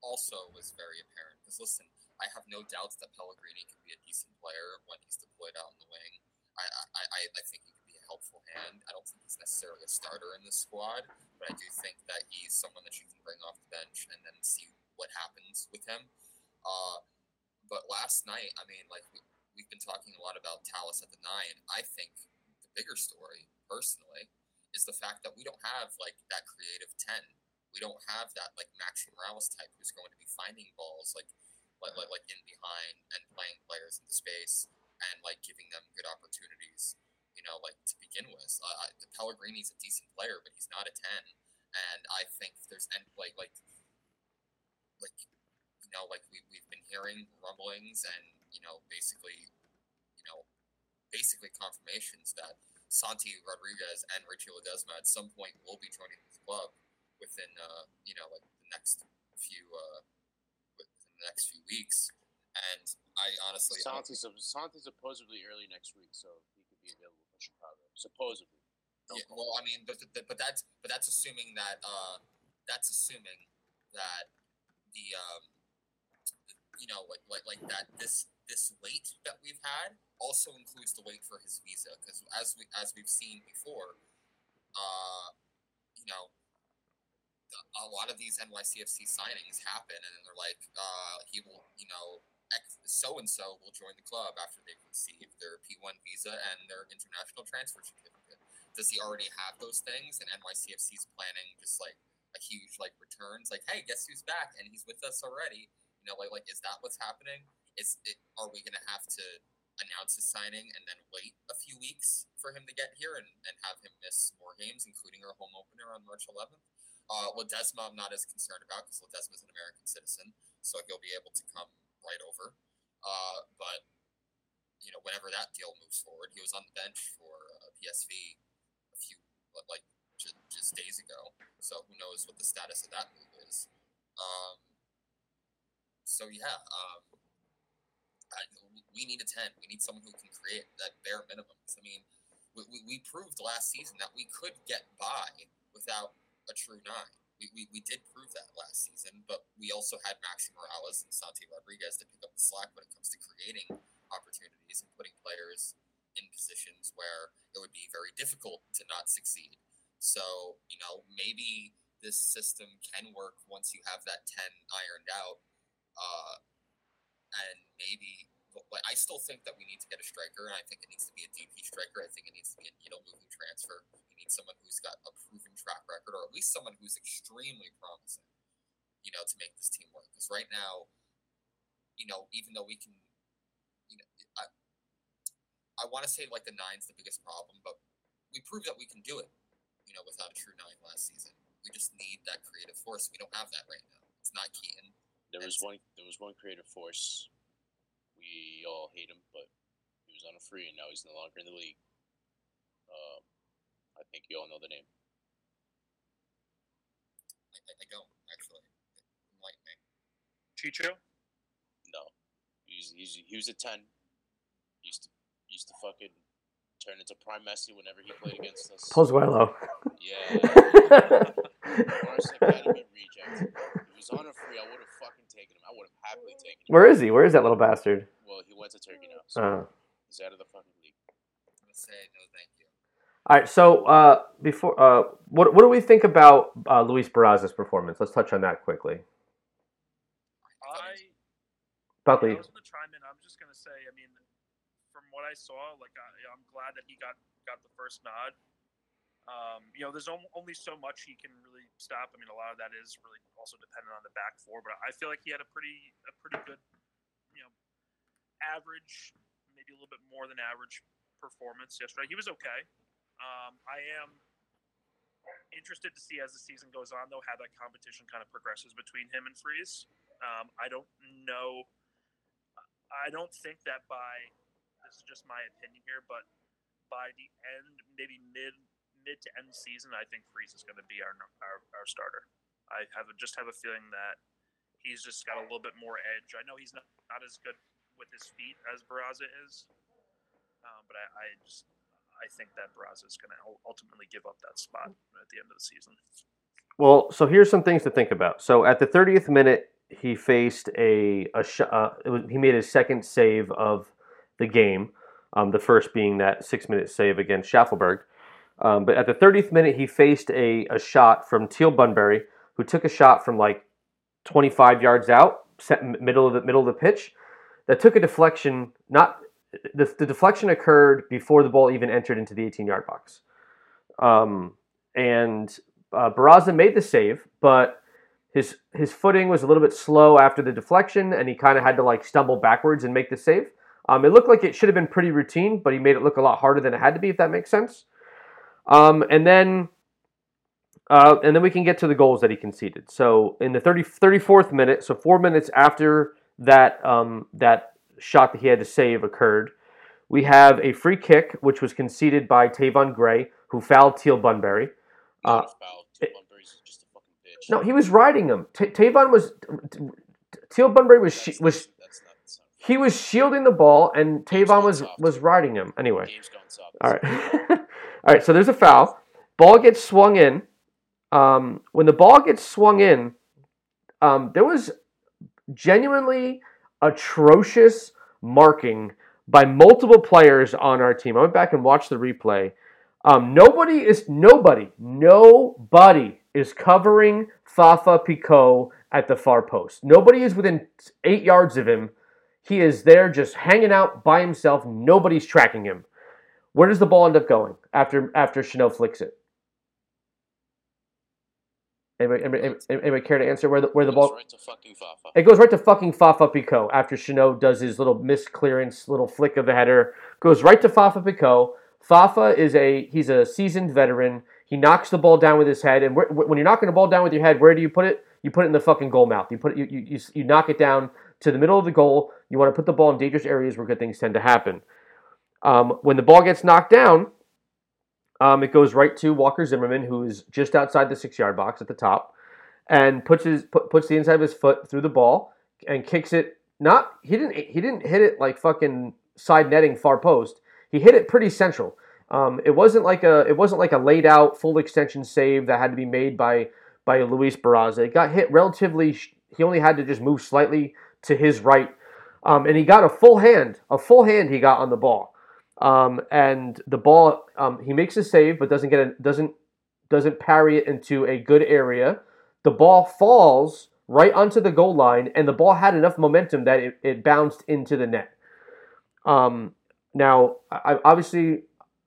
also was very apparent. Because listen, I have no doubts that Pellegrini can be a decent player when he's deployed out in the wing. I I, I, think he can be a helpful hand. I don't think he's necessarily a starter in this squad, but I do think that he's someone that you can bring off the bench and then see what happens with him. Uh, but last night, I mean, like we, we've been talking a lot about Talles at the nine. I think the bigger story, personally, is the fact that we don't have like that creative ten. We don't have that like Maxi Morales type who's going to be finding balls like like like, like in behind and playing players into space and like giving them good opportunities. You know, like to begin with, uh, Pellegrini's a decent player, but he's not a ten. And I think there's and like like like you know like we we've been hearing rumblings and you know basically you know basically confirmations that Santi Rodriguez and Richie Ledesma at some point will be joining the club within uh, you know like the next few uh, within the next few weeks. And I honestly Santi's, Santi's supposedly early next week, so he could be available for Chicago. Supposedly. yeah, well, I mean, but, but, but that's but that's assuming that uh, that's assuming that the um, you know like like like that this this wait that we've had also includes the wait for his visa because as we as we've seen before, uh, you know, a lot of these NYCFC signings happen and they're like, uh, he will, you know, so and so will join the club after they've received their P1 visa and their international transfer certificate. Does he already have those things? And NYCFC's planning just like a huge like returns, like, hey, guess who's back and he's with us already? You know, like like is that what's happening? Is it, are we gonna have to announce his signing and then wait a few weeks for him to get here and, and have him miss more games, including our home opener on March 11th? Uh, Ledesma, I'm not as concerned about because Ledesma is an American citizen, so he'll be able to come right over. Uh, but you know, whenever that deal moves forward, he was on the bench for uh, PSV a few like just, just days ago. So who knows what the status of that move is? Um, so yeah, um, I, we need a ten. We need someone who can create that bare minimum. I mean, we, we, we proved last season that we could get by without a true nine. We, we, we did prove that last season, but we also had Maxi Morales and Santi Rodriguez to pick up the slack when it comes to creating opportunities and putting players in positions where it would be very difficult to not succeed. So, you know, maybe this system can work once you have that 10 ironed out. Uh, and maybe, but I still think that we need to get a striker, and I think it needs to be a DP striker. I think it needs to be a needle moving transfer need someone who's got a proven track record, or at least someone who's extremely promising, you know, to make this team work. Because right now, you know, even though we can, you know, I, I want to say like the nine's the biggest problem, but we proved that we can do it, you know, without a true nine last season. We just need that creative force. We don't have that right now. It's not Keaton. There was one. There was one creative force. We all hate him, but he was on a free, and now he's no longer in the league. Um, I think you all know the name. I, I, I don't actually. Enlighten me. Chicho, No, he's, he's he was a ten. Used to used to fucking turn into prime Messi whenever he played against us. Pozuelo. Yeah, Forest Academy reject. He was on a free, I would have fucking taken him. I would have happily taken him. Where is he? Where is that little bastard? Well, he went to Turkey now, so Uh, he's out of the fucking league. I'm gonna say no, thank you. All right, so uh, before uh, what what do we think about uh, Luis Barraza's performance? Let's touch on that quickly. I Buckley, I was gonna chime in. I'm just gonna say, I mean, from what I saw, like I, I'm glad that he got got the first nod. Um, you know, there's only so much he can really stop. I mean, a lot of that is really also dependent on the back four, but I feel like he had a pretty a pretty good, you know, average, maybe a little bit more than average performance yesterday. He was okay. Um, I am interested to see as the season goes on, though, how that competition kind of progresses between him and Freese. Um, I don't know. I don't think that by this is just my opinion here, but by the end, maybe mid mid to end season, I think Freese is going to be our, our our starter. I have just have a feeling that he's just got a little bit more edge. I know he's not, not as good with his feet as Barraza is, um, but I, I just I think that Barraza is going to ultimately give up that spot at the end of the season. well, so here's some things to think about. So at the 30th minute, he faced a a sh- uh, was, he made his second save of the game. Um, the first being that six minute save against Shaffelburg. Um, but at the 30th minute, he faced a, a shot from Teal Bunbury, who took a shot from like 25 yards out, middle of the middle of the pitch, that took a deflection. Not the, the deflection occurred before the ball even entered into the 18 yard box. Um, and uh, Barraza made the save, but his his footing was a little bit slow after the deflection, and he kind of had to like stumble backwards and make the save. Um, it looked like it should have been pretty routine, but he made it look a lot harder than it had to be, if that makes sense. Um, and then uh, and then we can get to the goals that he conceded. So in the 30, 34th minute, so four minutes after that um, that shot that he had to save occurred, we have a free kick which was conceded by Tayvon Gray, who fouled Teal Bunbury. Uh, Not a it- Bunbury's just a fucking bitch. No, he was riding him. Ta Tayvon was Teal Bunbury was That's- was that's not, that's not he was shielding the ball, and Tayvon was soft. was riding him. Anyway, Game's going soft. all right, all right. So there's a foul. Ball gets swung in. Um, when the ball gets swung in, um, there was genuinely atrocious marking by multiple players on our team. I went back and watched the replay. Um, nobody is nobody, nobody is covering Fafà Picault at the far post. Nobody is within eight yards of him. He is there just hanging out by himself. Nobody's tracking him. Where does the ball end up going after after Chanot flicks it? Anybody, anybody, anybody care to answer where the where the ball Goes ball? right to fucking Fafa. It goes right to fucking Fafà Picault after Chanot does his little misclearance, little flick of the header. Goes right to Fafà Picault. Fafa is a he's a seasoned veteran. He knocks the ball down with his head, and where, when you're knocking the ball down with your head, where do you put it? You put it in the fucking goal mouth. You put it, you, you, you, you knock it down to the middle of the goal. You want to put the ball in dangerous areas where good things tend to happen. Um, when the ball gets knocked down, um, it goes right to Walker Zimmerman, who is just outside the six yard box at the top, and puts his put, puts the inside of his foot through the ball and kicks it. Not he didn't he didn't hit it like fucking side netting far post. He hit it pretty central. Um, it wasn't like a it wasn't like a laid out full extension save that had to be made by by Luis Barraza. It got hit relatively. He only had to just move slightly to his right, um, and he got a full hand. A full hand he got on the ball, um, and the ball um, he makes a save but doesn't get a, doesn't doesn't parry it into a good area. The ball falls right onto the goal line, and the ball had enough momentum that it, it bounced into the net. Um, now, I, obviously,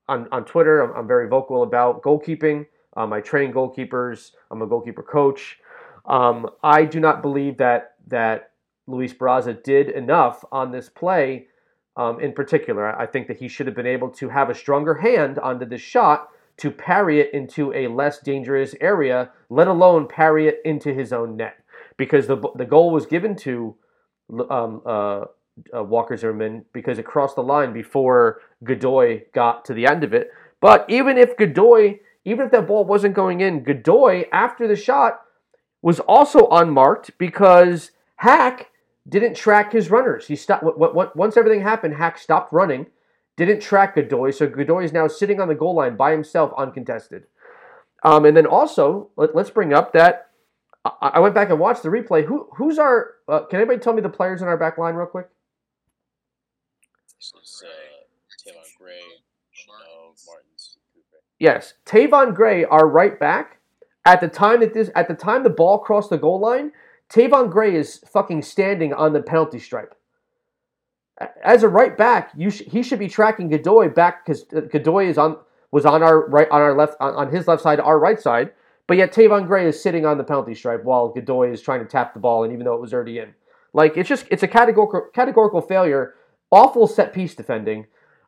on, on Twitter, I'm, I'm very vocal about goalkeeping. Um, I train goalkeepers. I'm a goalkeeper coach. Um, I do not believe that that Luis Barraza did enough on this play. Um, in particular, I think that he should have been able to have a stronger hand onto this shot to parry it into a less dangerous area, let alone parry it into his own net. Because the the goal was given to um, uh, uh, Walker Zimmerman because it crossed the line before Godoy got to the end of it. But even if Godoy, even if that ball wasn't going in, Godoy after the shot was also unmarked because Haak didn't track his runners. He stopped what, w- once everything happened. Haak stopped running, didn't track Godoy, so Godoy is now sitting on the goal line by himself, uncontested. Um, and then also, let, us bring up that I, I went back and watched the replay. Who who's our? Uh, can anybody tell me the players in our back line real quick? Yes, Tayvon Gray, our right back. At the time that this, at the time the ball crossed the goal line, Tayvon Gray is fucking standing on the penalty stripe. As a right back, you sh- he should be tracking Godoy back because uh, Godoy is on was on our right on our left on, on his left side, our right side. But yet Tayvon Gray is sitting on the penalty stripe while Godoy is trying to tap the ball, and even though it was already in, like it's just it's a categorical categorical failure. Awful set piece defending.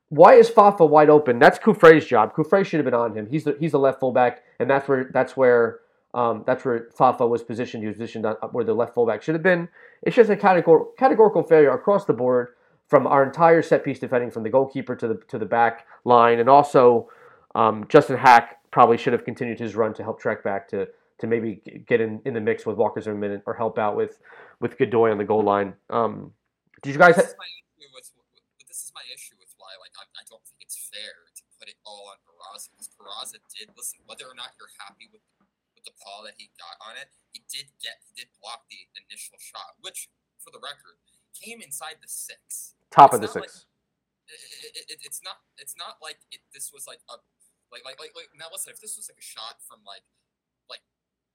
Why is Fafa wide open? That's Cufré's job. Kufre should have been on him. He's the he's the left fullback, and that's where that's where um, that's where Fafa was positioned. He was positioned on, where the left fullback should have been. It's just a categor- categorical failure across the board from our entire set piece defending, from the goalkeeper to the to the back line, and also um, Justin Haak probably should have continued his run to help track back to to maybe get in, in the mix with Walker Zimmerman or help out with with Godoy on the goal line. Um, did you guys? This Ha- is my issue with, with, with this is my issue with why like I, I don't think it's fair to put it all on Barraza because Barraza did listen whether or not you're happy with paw that he got on it he did get he did block the initial shot which for the record came inside the six top of the it's not like- six. it, it, it, it's not it's not like it, this was like a like like like like now listen if this was like a shot from like like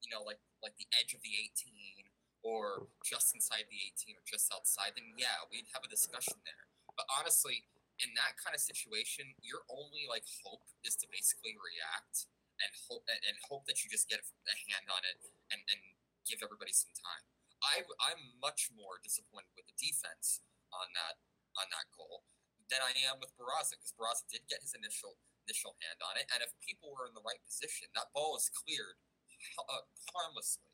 you know like like the edge of the 18 or just inside the 18 or just outside then yeah we'd have a discussion there but honestly in that kind of situation your only like hope is to basically react and hope and, hope that you just get a hand on it and and give everybody some time I, I'm much more disappointed with the defense on that on that goal than I am with Barraza because Barraza did get his initial initial hand on it, and if people were in the right position, that ball is cleared uh, harmlessly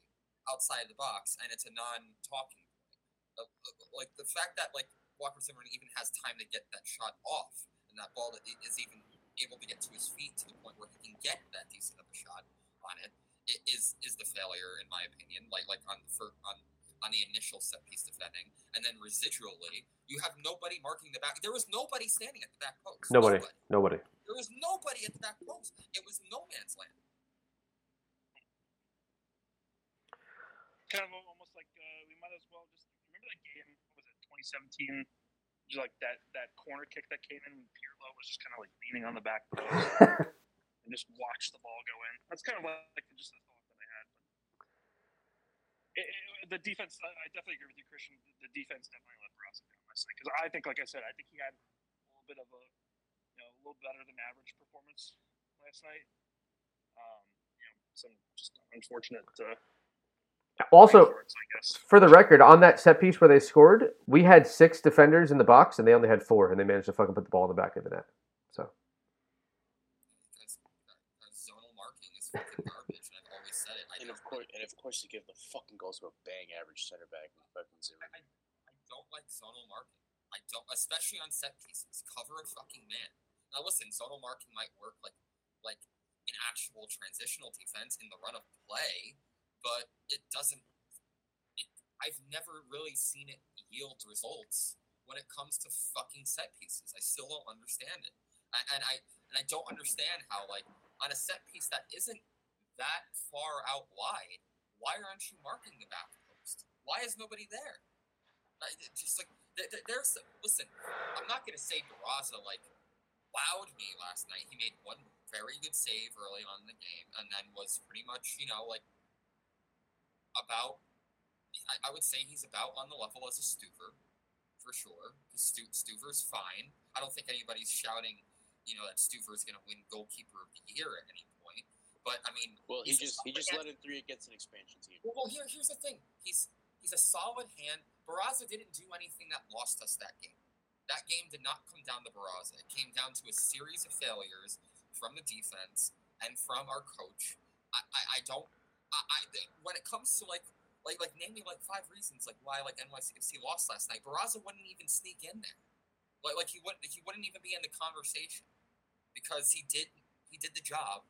outside the box, and it's a non-talking point. Uh, like the fact that like Walker Zimmerman even has time to get that shot off, and that ball is even able to get to his feet to the point where he can get that decent of a shot on it, it is is the failure in my opinion. Like like on for on on the initial set piece defending, and then residually, you have nobody marking the back. There was nobody standing at the back post. Nobody. Nobody. There was nobody at the back post. It was no man's land. kind of almost like uh, we might as well just remember that game. What was it 2017? Just like that that corner kick that came in when Pirlo was just kind of like leaning on the back post and just watched the ball go in. That's kind of like just the thought that I had. But it, it, the defense, I, I definitely agree with you, Christian. The, defense definitely let Barraza down last night because I think, like I said, I think he had a little bit of a you know a little better than average performance last night. Um, you know, some just unfortunate. Uh, Also, shorts, for the record, on that set piece where they scored, we had six defenders in the box, and they only had four, and they managed to fucking put the ball in the back of the net. So Because that, that zonal marking is fucking garbage, and I've always said it. I And don't, of course, and of course, you give the fucking goals to a bang average center back with fucking I, I, I don't like zonal marking. I don't, especially on set pieces. Cover a fucking man. Now listen, zonal marking might work like like an actual transitional defense in the run of play, but it doesn't. It, I've never really seen it yield results when it comes to fucking set pieces. I still don't understand it, I, and I and I don't understand how like on a set piece that isn't that far out wide, why aren't you marking the back post? Why is nobody there? Just like th- th- there's listen, I'm not gonna say Barraza like wowed me last night. He made one very good save early on in the game, and then was pretty much you know like about. I, I would say he's about on the level as a Stuver, for sure. Stu- Stuver's fine. I don't think anybody's shouting, you know, that Stuver's going to win goalkeeper of the year at any point. But I mean, Well, he just he just hand- let in three against an expansion team. well, well, here, here's the thing. He's he's a solid hand. Barraza didn't do anything that lost us that game. That game did not come down to Barraza. It came down to a series of failures from the defense and from our coach. I, I, I don't. I, I when it comes to like like like name me like five reasons like why like NYCFC lost last night. Barraza wouldn't even sneak in there. Like like he wouldn't he wouldn't even be in the conversation because he did he did the job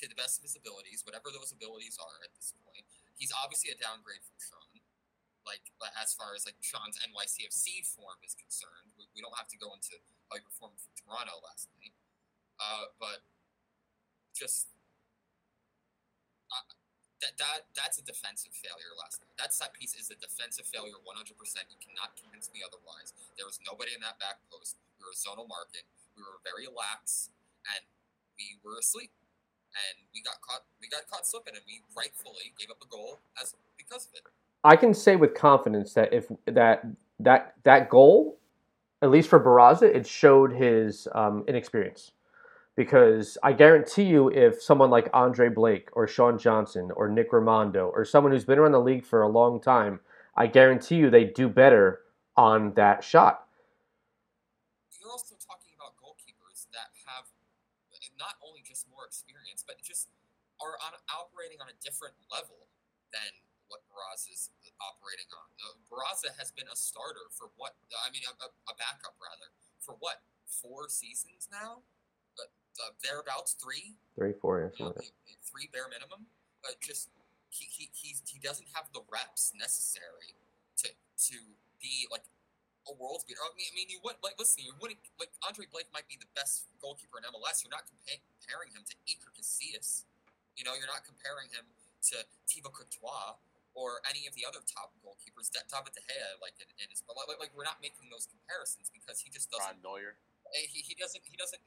to the best of his abilities, whatever those abilities are at this point. He's obviously a downgrade from Sean. Like as far as like Sean's NYCFC form is concerned, we, we don't have to go into how he performed for Toronto last night. Uh, but just uh, that that that's a defensive failure last night. That set piece is a defensive failure, one hundred percent. You cannot convince me otherwise. There was nobody in that back post. We were zonal marking. We were very lax, and we we were asleep, and we got caught. We got caught slipping, and we rightfully gave up a goal as because of it. I can say with confidence that if that that that goal, at least for Barraza, it showed his um, inexperience. Because I guarantee you, if someone like Andre Blake or Sean Johnson or Nick Rimando or someone who's been around the league for a long time, I guarantee you they do better on that shot. You're also talking about goalkeepers that have not only just more experience, but just are on, operating on a different level than what Barraza is operating on. Uh, Barraza has been a starter for what? I mean, a, a backup rather for what? Four seasons now. Uh, thereabouts three. Three, four, yeah, you know, something three bare minimum. But just he, he he's, he doesn't have the reps necessary to to be like a world beater. I mean, I mean, you would like listen. You wouldn't like Andre Blake might be the best goalkeeper in MLS. You're not compa- comparing him to Iker Casillas. You know, you're not comparing him to Thibaut Courtois or any of the other top goalkeepers. Da- David De Gea, like in, in his, but like, like we're not making those comparisons because he just doesn't. Ron Neuer. He, he doesn't. He doesn't.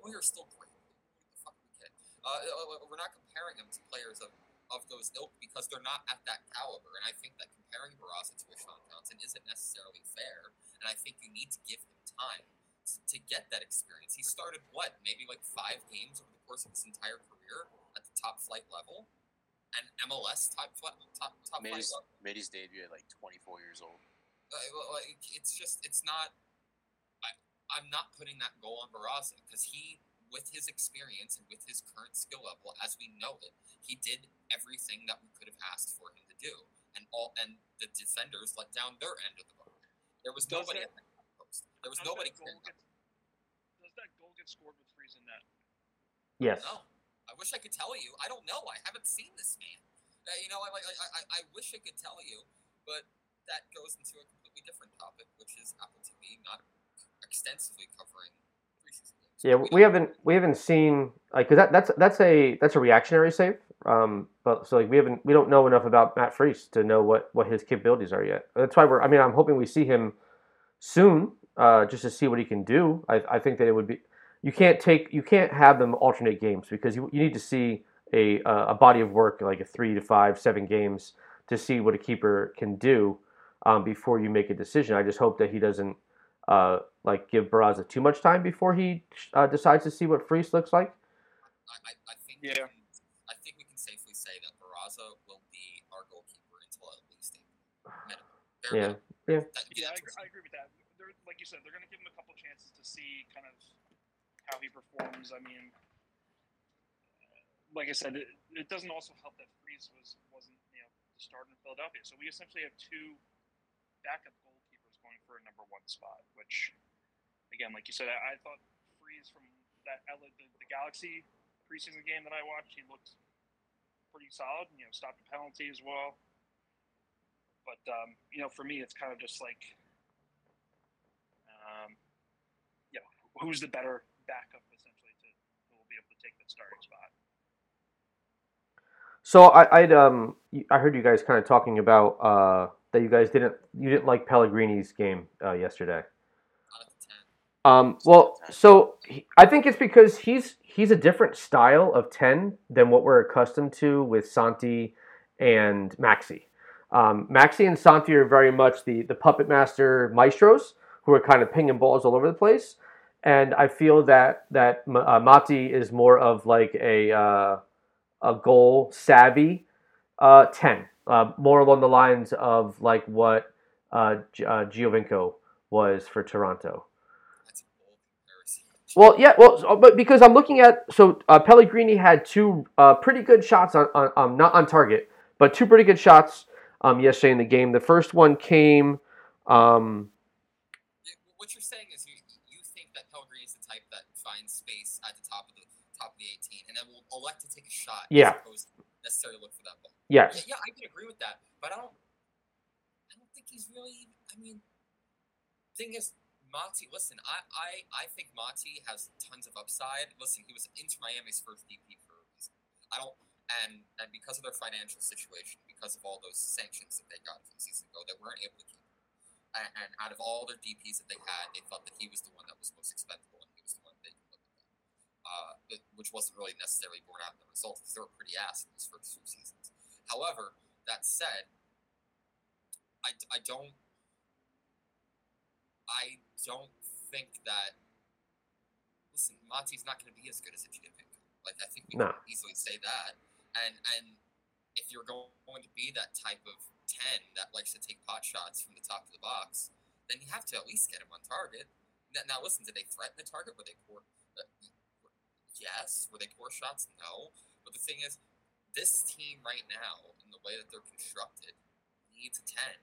Neuer's still great. The fuck we kidding? Uh, we're not comparing him to players of, of those ilk because they're not at that caliber. And I think that comparing Barraza to a Sean Johnson isn't necessarily fair. And I think you need to give him time to, to get that experience. He started what, maybe like five games over the course of his entire career at the top flight level, and MLS top flight, top top Made flight his, level. made his debut at like 24 years old. Uh, well, like, it's just it's not. I I'm not putting that goal on Barraza because he, with his experience and with his current skill level as we know it, he did everything that we could have asked for him to do, and all and the defenders let down their end of the boat. There was Does nobody that- at the post. There was nobody. That goal clearing get, does that goal get scored with Freese in net? Yes. No, I wish I could tell you. I don't know. I haven't seen this man. Uh, you know, I, I, I, I wish I could tell you, but that goes into a completely different topic, which is Apple TV not extensively covering preseason games. Yeah, we haven't we haven't seen like cause that that's that's a that's a reactionary save. Um, but so like we haven't we don't know enough about Matt Freese to know what what his capabilities are yet. That's why we're. I mean, I'm hoping we see him soon, uh, just to see what he can do. I I think that it would be. You can't take you can't have them alternate games because you you need to see a uh, a body of work like a three to five seven games to see what a keeper can do um, before you make a decision. I just hope that he doesn't uh, like give Barraza too much time before he uh, decides to see what Freese looks like. I, I, I think Yeah. can, I think we can safely say that Barraza will be our goalkeeper until at least April. Yeah, yeah. That, Yeah, I, agree- I agree with that. They're, like you said, they're going to give him a couple chances to see kind of how he performs. I mean, like I said, it, it doesn't also help that Freese was wasn't you know the starter in Philadelphia. So we essentially have two backup goalkeepers going for a number one spot. Which, again, like you said, I, I thought Freese from that LA, the, the Galaxy preseason game that I watched, he looked pretty solid. and, You know, stopped a penalty as well. But um, you know, for me, it's kind of just like, um, you know, who's the better backup essentially to who will be able to take that starting spot. So I, I'd um I heard you guys kind of talking about uh, that you guys didn't you didn't like Pellegrini's game uh, yesterday. not at the 10. Um, well, so he, I think it's because he's he's a different style of ten than what we're accustomed to with Santi and Maxi. Um, Maxi and Santi are very much the the puppet master maestros who are kind of pinging balls all over the place, and I feel that that uh, Mati is more of like a uh, a goal savvy uh, ten, uh, more along the lines of like what uh, G- uh, Giovinco was for Toronto. That's a bold comparison. Well, yeah, well, so- but because I'm looking at so uh, Pellegrini had two uh, pretty good shots on, on um, not on target, but two pretty good shots um, yesterday in the game. The first one came, um, What you're saying is you you think that Pellegrini is the type that finds space at the top of the top of the 18 and then will elect to take a shot Yeah. as opposed to necessarily look for. Yes, Yeah, yeah, I can agree with that, but I don't. I don't think he's really. I mean, thing is, Mati. Listen, I, I, I think Mati has tons of upside. Listen, he was Inter Miami's first DP for a reason. I don't, and and because of their financial situation, because of all those sanctions that they got from season ago, they weren't able to keep. And, and out of all their DPS that they had, they felt that he was the one that was most expendable, and he was the one they could look at. Uh, which wasn't really necessarily borne out in the results they were pretty ass in those first two seasons. However, that said, I, I don't I don't think that listen, Monty's not going to be as good as if you get Echidipinko. Like I think we No. can easily say that. And and if you're going to be that type of ten that likes to take pot shots from the top of the box, then you have to at least get him on target. Now, now listen, did they threaten the target? Were they poor? Uh, yes. Were they poor shots? No. But the thing is, this team right now, in the way that they're constructed, needs a ten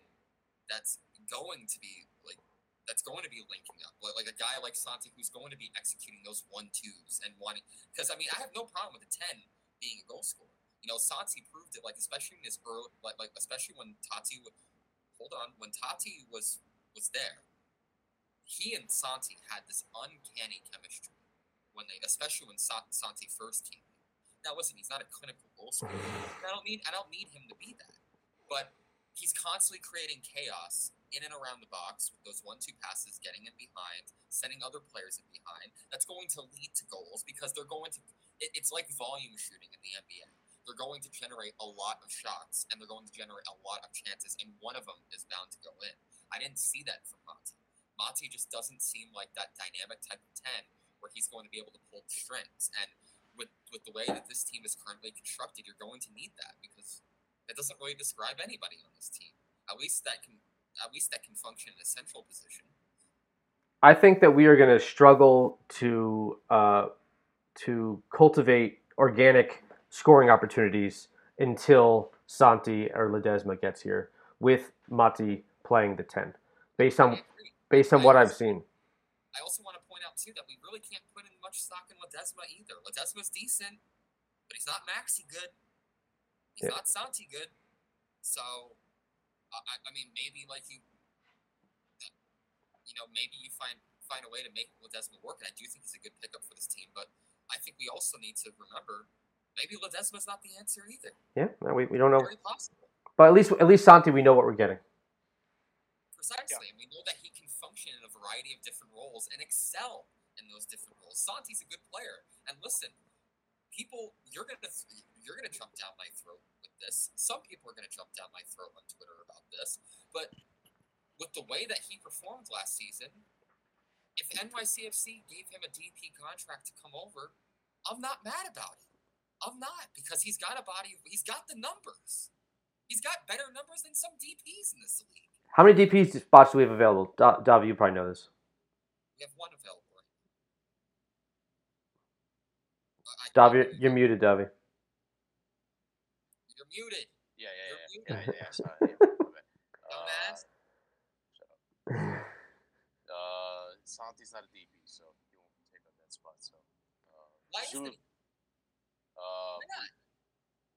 that's going to be like that's going to be linking up like, like a guy like Santi who's going to be executing those one twos and wanting because I mean I have no problem with a ten being a goal scorer. You know, Santi proved it like especially in his early like like especially when Tati w- hold on when Tati was was there. He and Santi had this uncanny chemistry when they especially when Sa- Santi first came. Now listen, he's not a clinical I don't need I don't need him to be that. But he's constantly creating chaos in and around the box with those one-two passes, getting in behind, sending other players in behind. That's going to lead to goals because they're going to. It, it's like volume shooting in the NBA. They're going to generate a lot of shots and they're going to generate a lot of chances, and one of them is bound to go in. I didn't see that from Monty. Monty just doesn't seem like that dynamic type of ten where he's going to be able to pull strings. And with with the way that this team is currently constructed, you're going to need that because that doesn't really describe anybody on this team. At least that can at least that can function in a central position. I think that we are going to struggle to uh, to cultivate organic scoring opportunities until Santi or Ledesma gets here, with Mati playing the ten, based on based on what I've seen. I also want to point out too that we really can't much stock in Ledesma either. Ledesma's decent, but he's not Maxi good. He's Yeah. not Santi good. So, uh, I, I mean, maybe like you, you know, maybe you find find a way to make Ledesma work, and I do think he's a good pickup for this team. But I think we also need to remember maybe Ledesma's not the answer either. Yeah, no, we, we don't know, but at least at least Santi, we know what we're getting. Precisely. And we know that he can function in a variety of different roles and excel in those different roles. Santi's a good player. And listen, people you're gonna you're gonna jump down my throat with this. Some people are gonna jump down my throat on Twitter about this. But with the way that he performed last season, if NYCFC gave him a DP contract to come over, I'm not mad about it. I'm not because he's got a body. He's got the numbers. He's got better numbers than some DPs in this league. How many DP spots do we have available? Da- Davi, you probably know this. We have one available. Right? Uh, Davi, you're, you're muted, Davi. You're muted. Yeah, yeah, yeah. yeah, yeah, sorry, yeah, my Uh, Santi's not a DP, so he won't take up that spot. So, uh, Why isn't uh, Why not?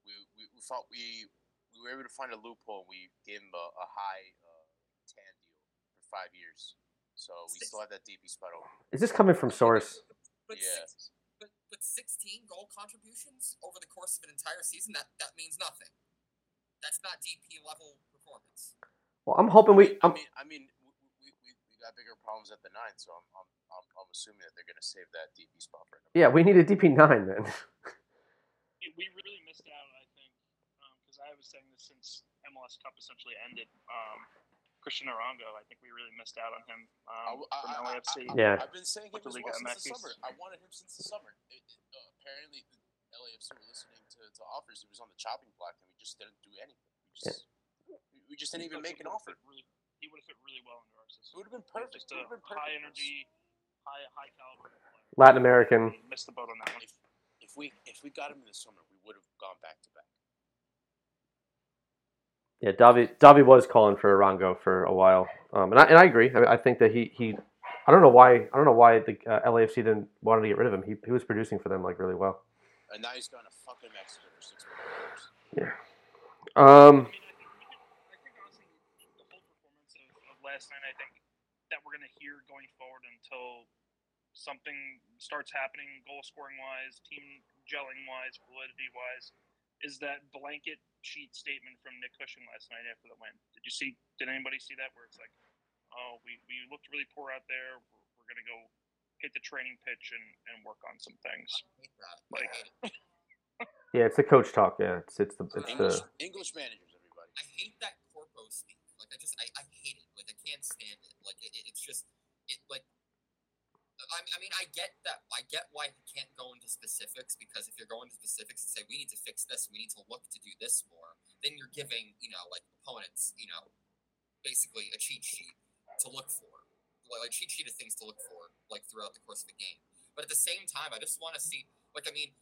we, we, we thought we we were able to find a loophole. We gave him a, a high uh, TAM deal for five years, so we Six- still have that DP spot open. Is this coming from source? But, Yeah. Six, but but 16 goal contributions over the course of an entire season that that means nothing. That's not DP level performance. Well, I'm hoping we. I I'm, mean, I mean, we, we, we, we got bigger problems at the nine, so I'm I'm, I'm, I'm assuming that they're gonna save that DP spot for him. yeah, we need a DP nine then. we we really missed out, I think, because I was saying this since MLS Cup essentially ended. Um, Cristian Arango, I think we really missed out on him um, I- from I- I- LAFC. I- Yeah. I've been saying him With the as Liga well since the summer. I wanted him since the summer. It, it, uh, apparently, the LAFC were listening to, to offers. He was on the chopping block, and we just didn't do anything. We just, we, we just didn't even make an offer. Really, he would have fit really well into our system. It system. would have been perfect. Just It a would have been perfect. high energy, high high caliber player. Latin American. We missed the boat on that one. If if we if we got him in the summer, we would have gone back to back. Yeah, Davi Davi was calling for Arango for a while, um, and I and I agree. I, I think that he he. I don't know why. I don't know why the uh, LAFC didn't wanted to get rid of him. He, he was producing for them like really well. And now he's going to fucking Mexico for six million dollars. Um, I think, I think honestly, the whole performance of, of last night, I think that we're going to hear going forward until something starts happening, goal scoring wise, team gelling wise, validity wise, is that blanket sheet statement from Nick Cushing last night after the win. Did you see? Did anybody see that? Where it's like, oh, we, we looked really poor out there. We're, we're going to go hit the training pitch and, and work on some things. I hate that. Like- I hate it. Yeah, it's the coach talk. Yeah, it's it's the it's English, the English managers, everybody. I hate that corpo speak. Like I just I, I hate it. Like I can't stand it. Like it, it- it's just it like I, mean I get that I get why he can't go into specifics because if you're going to specifics and say we need to fix this, we need to look to do this more, then you're giving, you know, like opponents, you know, basically a cheat sheet to look for. Like, like cheat sheet of things to look for like throughout the course of the game. But at the same time I just want to see like I mean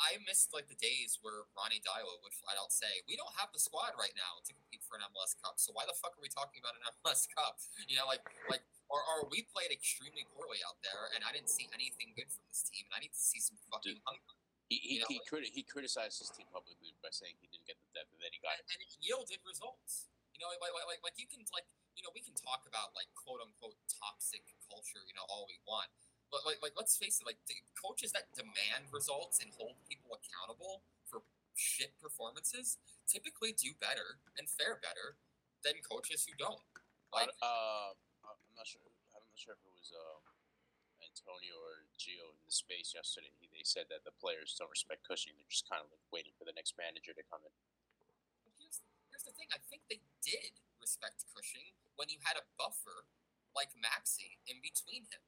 I missed like the days where Ronny Deila would flat out say, "We don't have the squad right now to compete for an MLS Cup. So why the fuck are we talking about an MLS Cup? You know, like like or, or we played extremely poorly out there, and I didn't see anything good from this team, and I need to see some fucking hunger. He he, You know, he, like- criti- he criticized his team publicly by saying he didn't get the depth, then he got And, and it yielded results. You know, like like like you can like you know we can talk about like quote unquote toxic culture, you know, all we want. But like, like let's face it, like the coaches that demand results and hold people accountable for shit performances typically do better and fare better than coaches who don't. Like, uh, I'm not sure. I'm not sure if it was uh, Antonio or Gio in the space yesterday. They said that the players don't respect Cushing. They're just kind of like waiting for the next manager to come in. Here's here's the thing. I think they did respect Cushing when you had a buffer like Maxi in between him,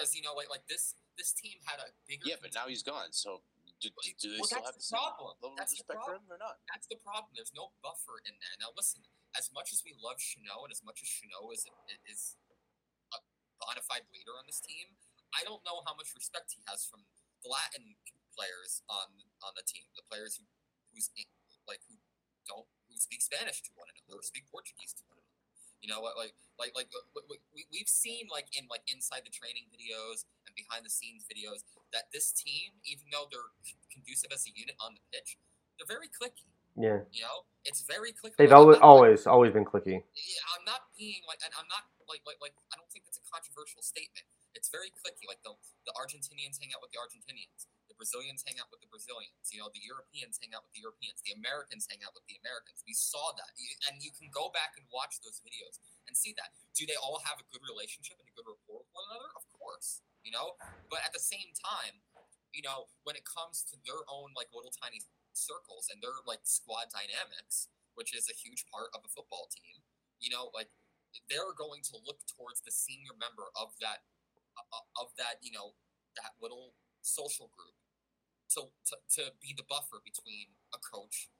because you know, like like this this team had a bigger. Yeah, but now he's gone. So do, do, they Well, still have the problem. level That's of respect for him or not? That's the problem. There's no buffer in there. Now listen, as much as we love Chanot and as much as Chanot is is a bona fide leader on this team, I don't know how much respect he has from the Latin players on on the team, the players who who's like who don't who speak Spanish to one another or speak Portuguese to one another. You know, what, like like like we, we, we've seen like in like inside the training videos and behind the scenes videos that this team, even though they're conducive as a unit on the pitch, they're very clicky. yeah. You know, it's very clicky. They've Like, always not- always always been clicky. yeah, I'm not being like, and I'm not like, like, like, I don't think that's a controversial statement. It's very clicky. Like the the Argentinians hang out with the Argentinians, Brazilians hang out with the Brazilians. You know, the Europeans hang out with the Europeans, the Americans hang out with the Americans. We saw that, and you can go back and watch those videos and see that. Do they all have a good relationship and a good rapport with one another? Of course, you know. But at the same time, you know, when it comes to their own like little tiny circles and their like squad dynamics, which is a huge part of a football team, you know, like they're going to look towards the senior member of that uh, of that you know that little social group to to, to be the buffer between a coach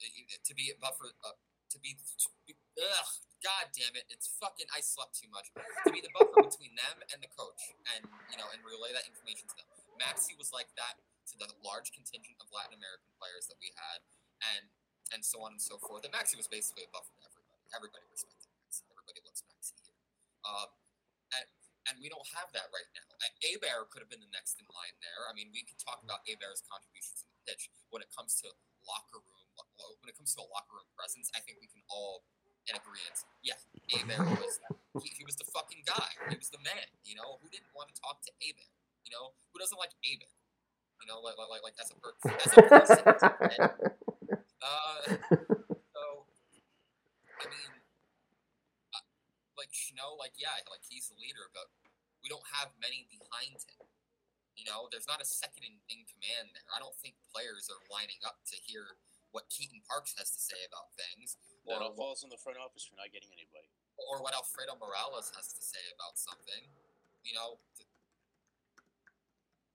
uh, to be a buffer uh, to be, to be ugh, god damn it it's fucking i slept too much. To be the buffer between them and the coach and you know and relay that information to them. Maxi was like that to the large contingent of latin american players that we had and and so on and so forth. And maxi was basically a buffer to everybody. Everybody respected maxi. Everybody loves maxi here. Um, and and we don't have that right now. Abear could have been the next in line there. I mean, we can talk about Abear's contributions in the pitch when it comes to locker room, when it comes to a locker room presence. I think we can all in agreement. Yeah, Abear was he, he was the fucking guy. He was the man. You know, who didn't want to talk to Abear? You know, who doesn't like Abear? You know, like like like, as a person, as a person. uh, so, I mean, like like yeah, like he's the leader, but we don't have many behind him. You know, there's not a second in, in command there. I don't think players are lining up to hear what Keaton Parks has to say about things, That or all what, falls on the front office for not getting anybody. or what Alfredo Morales has to say about something. You know, th-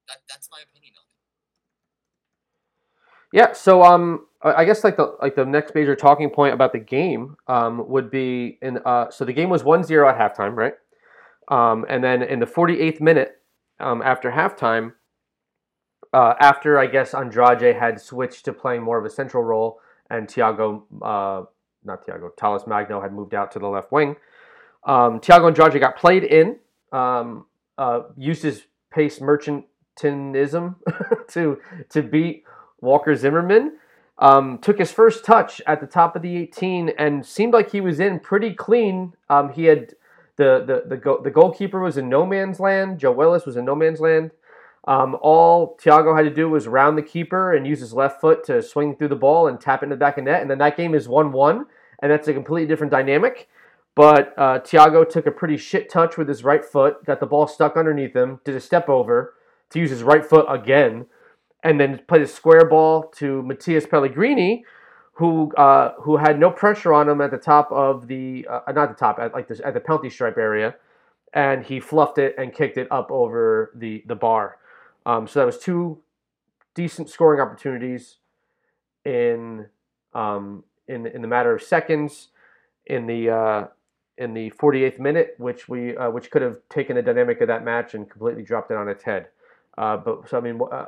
that that's my opinion on it. Yeah, so um, I guess like the like the next major talking point about the game um would be in uh so the game was 1-0 at halftime, right? Um, and then in the 48th minute, um, after halftime, uh, after I guess Andrade had switched to playing more of a central role, and Thiago, uh, not Thiago, Talles Magno had moved out to the left wing. Um, Thiago Andrade got played in, um, uh, used his pace merchantinism to to beat Walker Zimmerman. Um, took his first touch at the top of the 18 and seemed like he was in pretty clean. Um, he had the the the, go- the goalkeeper was in no man's land. Joe Willis was in no man's land. Um, all Thiago had to do was round the keeper and use his left foot to swing through the ball and tap into the back of net. And then that game is 1 1. And that's a completely different dynamic. But uh, Thiago took a pretty shit touch with his right foot, got the ball stuck underneath him, did a step over to use his right foot again, and then played a square ball to Matias Pellegrini, who uh, who had no pressure on him at the top of the uh, not the top at like this at the penalty stripe area, and he fluffed it and kicked it up over the the bar. Um, so that was two decent scoring opportunities in um, in in the matter of seconds in the uh, in the 48th minute, which we uh, which could have taken the dynamic of that match and completely dropped it on its head. Uh, but so I mean, uh,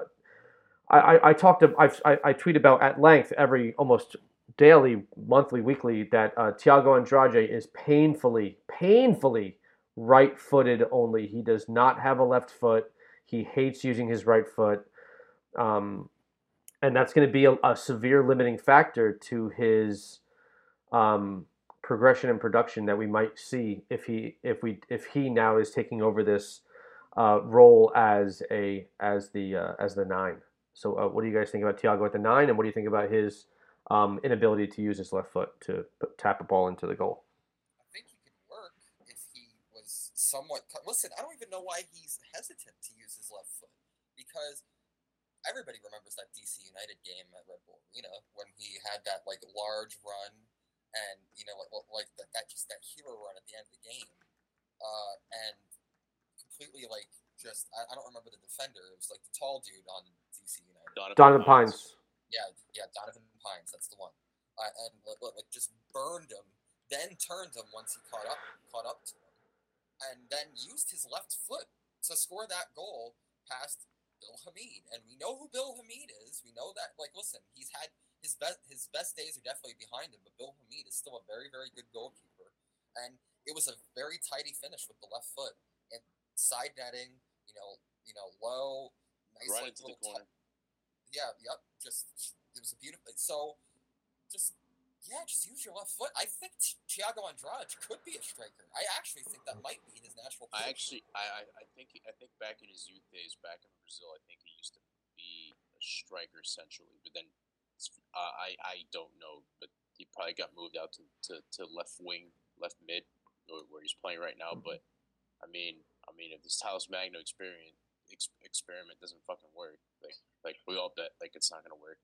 I, I talked I've, I I tweet about at length every almost daily, monthly, weekly that uh, Thiago Andrade is painfully, painfully right-footed only. He does not have a left foot. He hates using his right foot. Um, and that's going to be a, a severe limiting factor to his um, progression and production that we might see if he if we if he now is taking over this uh, role as a as the uh, as the nine. So, uh, what do you guys think about Thiago at the nine, and what do you think about his um, inability to use his left foot to put, tap a ball into the goal? I think he could work if he was somewhat. Listen, I don't even know why he's hesitant to use his left foot because everybody remembers that DC United game at Red Bull Arena when he had that like large run and you know like like that, that just that hero run at the end of the game, uh, and completely like just I, I don't remember the defender. It was like the tall dude on DC United. Donovan Pines. Yeah, yeah, Donovan Pines, that's the one. Uh, and like, like like, just burned him, then turned him once he caught up, caught up to him, and then used his left foot to score that goal past Bill Hamid. And we know who Bill Hamid is. We know that. Like, listen, he's had his best his best days are definitely behind him, but Bill Hamid is still a very very good goalkeeper, and it was a very tidy finish with the left foot and side netting. You know, you know, low, nice right like into the little corner. yeah, yep. Just it was a beautiful. So, just yeah, just use your left foot. I think Thiago Andrade could be a striker. I actually think that might be his natural. I actually, I, I, think, I think back in his youth days, back in Brazil, I think he used to be a striker centrally, but then uh, I, I don't know, but he probably got moved out to, to, to left wing, left mid, where he's playing right now. But I mean, mean, if this Talles Magno experiment ex- experiment doesn't fucking work, like like we all bet like it's not gonna work.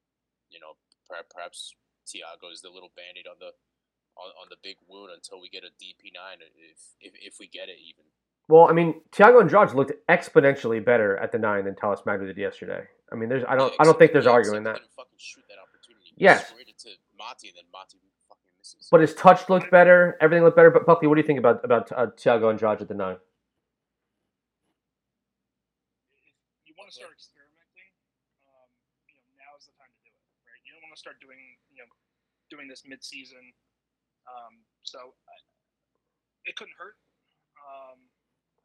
You know, per- perhaps Thiago is the little band-aid on the on, on the big wound until we get a DP nine, if if if we get it even. Well, I mean, Thiago Andrade looked exponentially better at the nine than Talles Magno did yesterday. I mean, there's I don't Yeah, I don't think there's arguing that. fucking shoot that opportunity. Yes. to and then Mati fucking misses. But his touch looked better. Everything looked better. But Buckley, what do you think about about uh, Thiago Andrade at the nine? if you want to start experimenting, um, you know, now is the time to do it, right? You don't want to start doing, you know, doing this mid-season. Um, so I, it couldn't hurt. Um,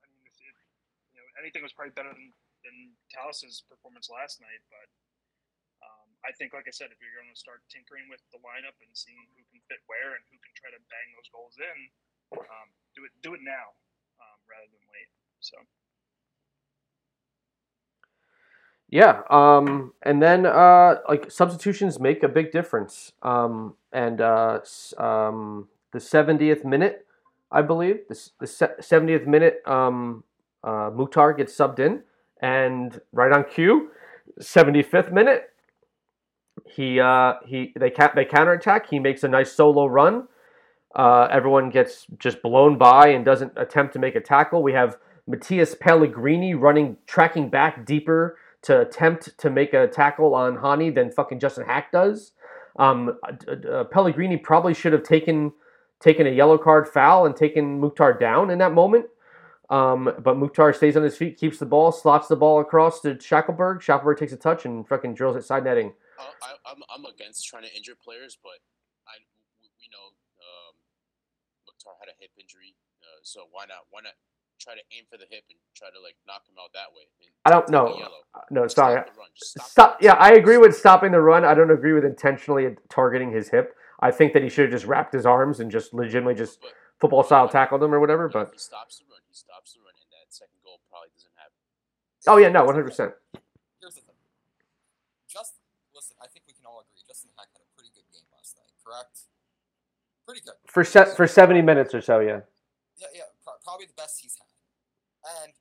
I mean, if you know, anything was probably better than than Talles's performance last night, but um, I think, like I said, if you're going to start tinkering with the lineup and seeing who can fit where and who can try to bang those goals in, um, do it do it now um, rather than wait. So. Yeah, um, and then uh, like substitutions make a big difference. Um, and uh, um, the seventieth minute, I believe, the the seventieth minute, um, uh, Mukhtar gets subbed in, and right on cue, seventy fifth minute, he uh, he they ca- they counterattack. He makes a nice solo run. Uh, everyone gets just blown by and doesn't attempt to make a tackle. We have Matias Pellegrini running, tracking back deeper to attempt to make a tackle on Hany than fucking Justin Haak does. Um, uh, uh, Pellegrini probably should have taken taken a yellow card foul and taken Mukhtar down in that moment. Um, but Mukhtar stays on his feet, keeps the ball, slots the ball across to Shaffelburg. Shaffelburg takes a touch and fucking drills it side netting. Uh, I, I'm I'm against trying to injure players, but I we know um, Mukhtar had a hip injury, uh, so why not why not try to aim for the hip and try to like knock him out that way? and I don't know. the. Uh, no, sorry. stop the run. Just stop the Stop. run. Yeah, I agree with stopping the run. I don't agree with intentionally targeting his hip. I think that he should have just wrapped his arms and just legitimately just But football style tackled him or whatever. if But he stops the run, he stops the run, and that second goal probably doesn't happen. oh yeah, no, one hundred percent. Here's the thing. Just listen. I think we can all agree. Justin Haak had a pretty good game last night. Correct. Pretty good. for se- for seventy minutes or so. Yeah. Yeah, yeah, pro- probably the best he's had. And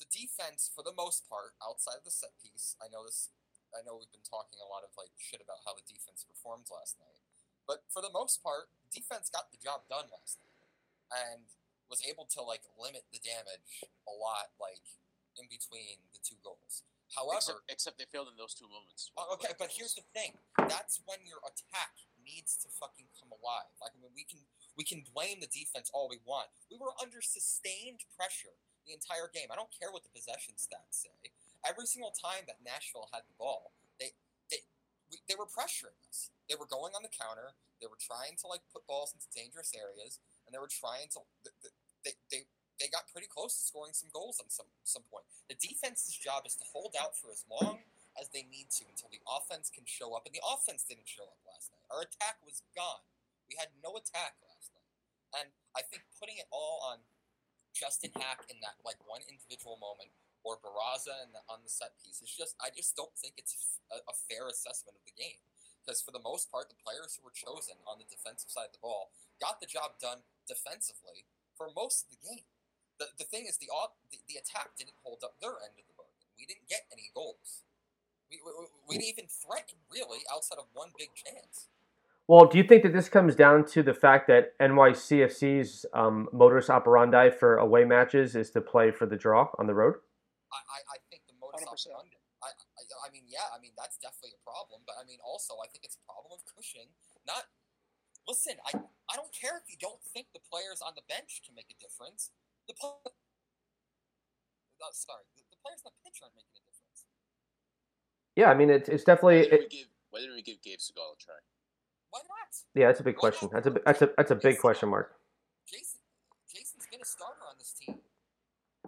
the defense, for the most part, outside of the set piece, I know this. I know we've been talking a lot of like shit about how the defense performed last night, but for the most part, defense got the job done last night, and was able to like limit the damage a lot, like in between the two goals. However, except, except they failed in those two moments. Oh, okay, but here's the thing. That's when your attack needs to fucking come alive. Like I mean, we can we can blame the defense all we want. We were under sustained pressure the entire game. I don't care what the possession stats say. Every single time that Nashville had the ball, they they we, they were pressuring us. They were going on the counter. They were trying to like put balls into dangerous areas, and they were trying to they they they, got pretty close to scoring some goals on some some point. The defense's job is to hold out for as long as they need to until the offense can show up, and the offense didn't show up last night. Our attack was gone. We had no attack last night, and I think putting it all on Justin Haak in that like one individual moment, or Barraza in the, on the set piece, It's just I just don't think it's a, a fair assessment of the game. Because for the most part, the players who were chosen on the defensive side of the ball got the job done defensively for most of the game. The, the thing is, the, the the attack didn't hold up their end of the bargain. We didn't get any goals. We, we, we didn't even threaten really outside of one big chance. Well, do you think that this comes down to the fact that NYCFC's um, modus operandi for away matches is to play for the draw on the road? I, I, I think the modus 100%. operandi. I, I, I mean, yeah, I mean that's definitely a problem, but I mean also I think it's a problem of Cushing. Not listen, I I don't care if you don't think the players on the bench can make a difference. The pl- oh, sorry, the, the players on the pitch aren't making a difference. Yeah, I mean it's it's Why definitely didn't, it, we give, why didn't we give Gabe Segal a try? Why not? yeah, that's a big question. That's a that's a that's a big question mark. Jasson Jasson's been a starter on this team.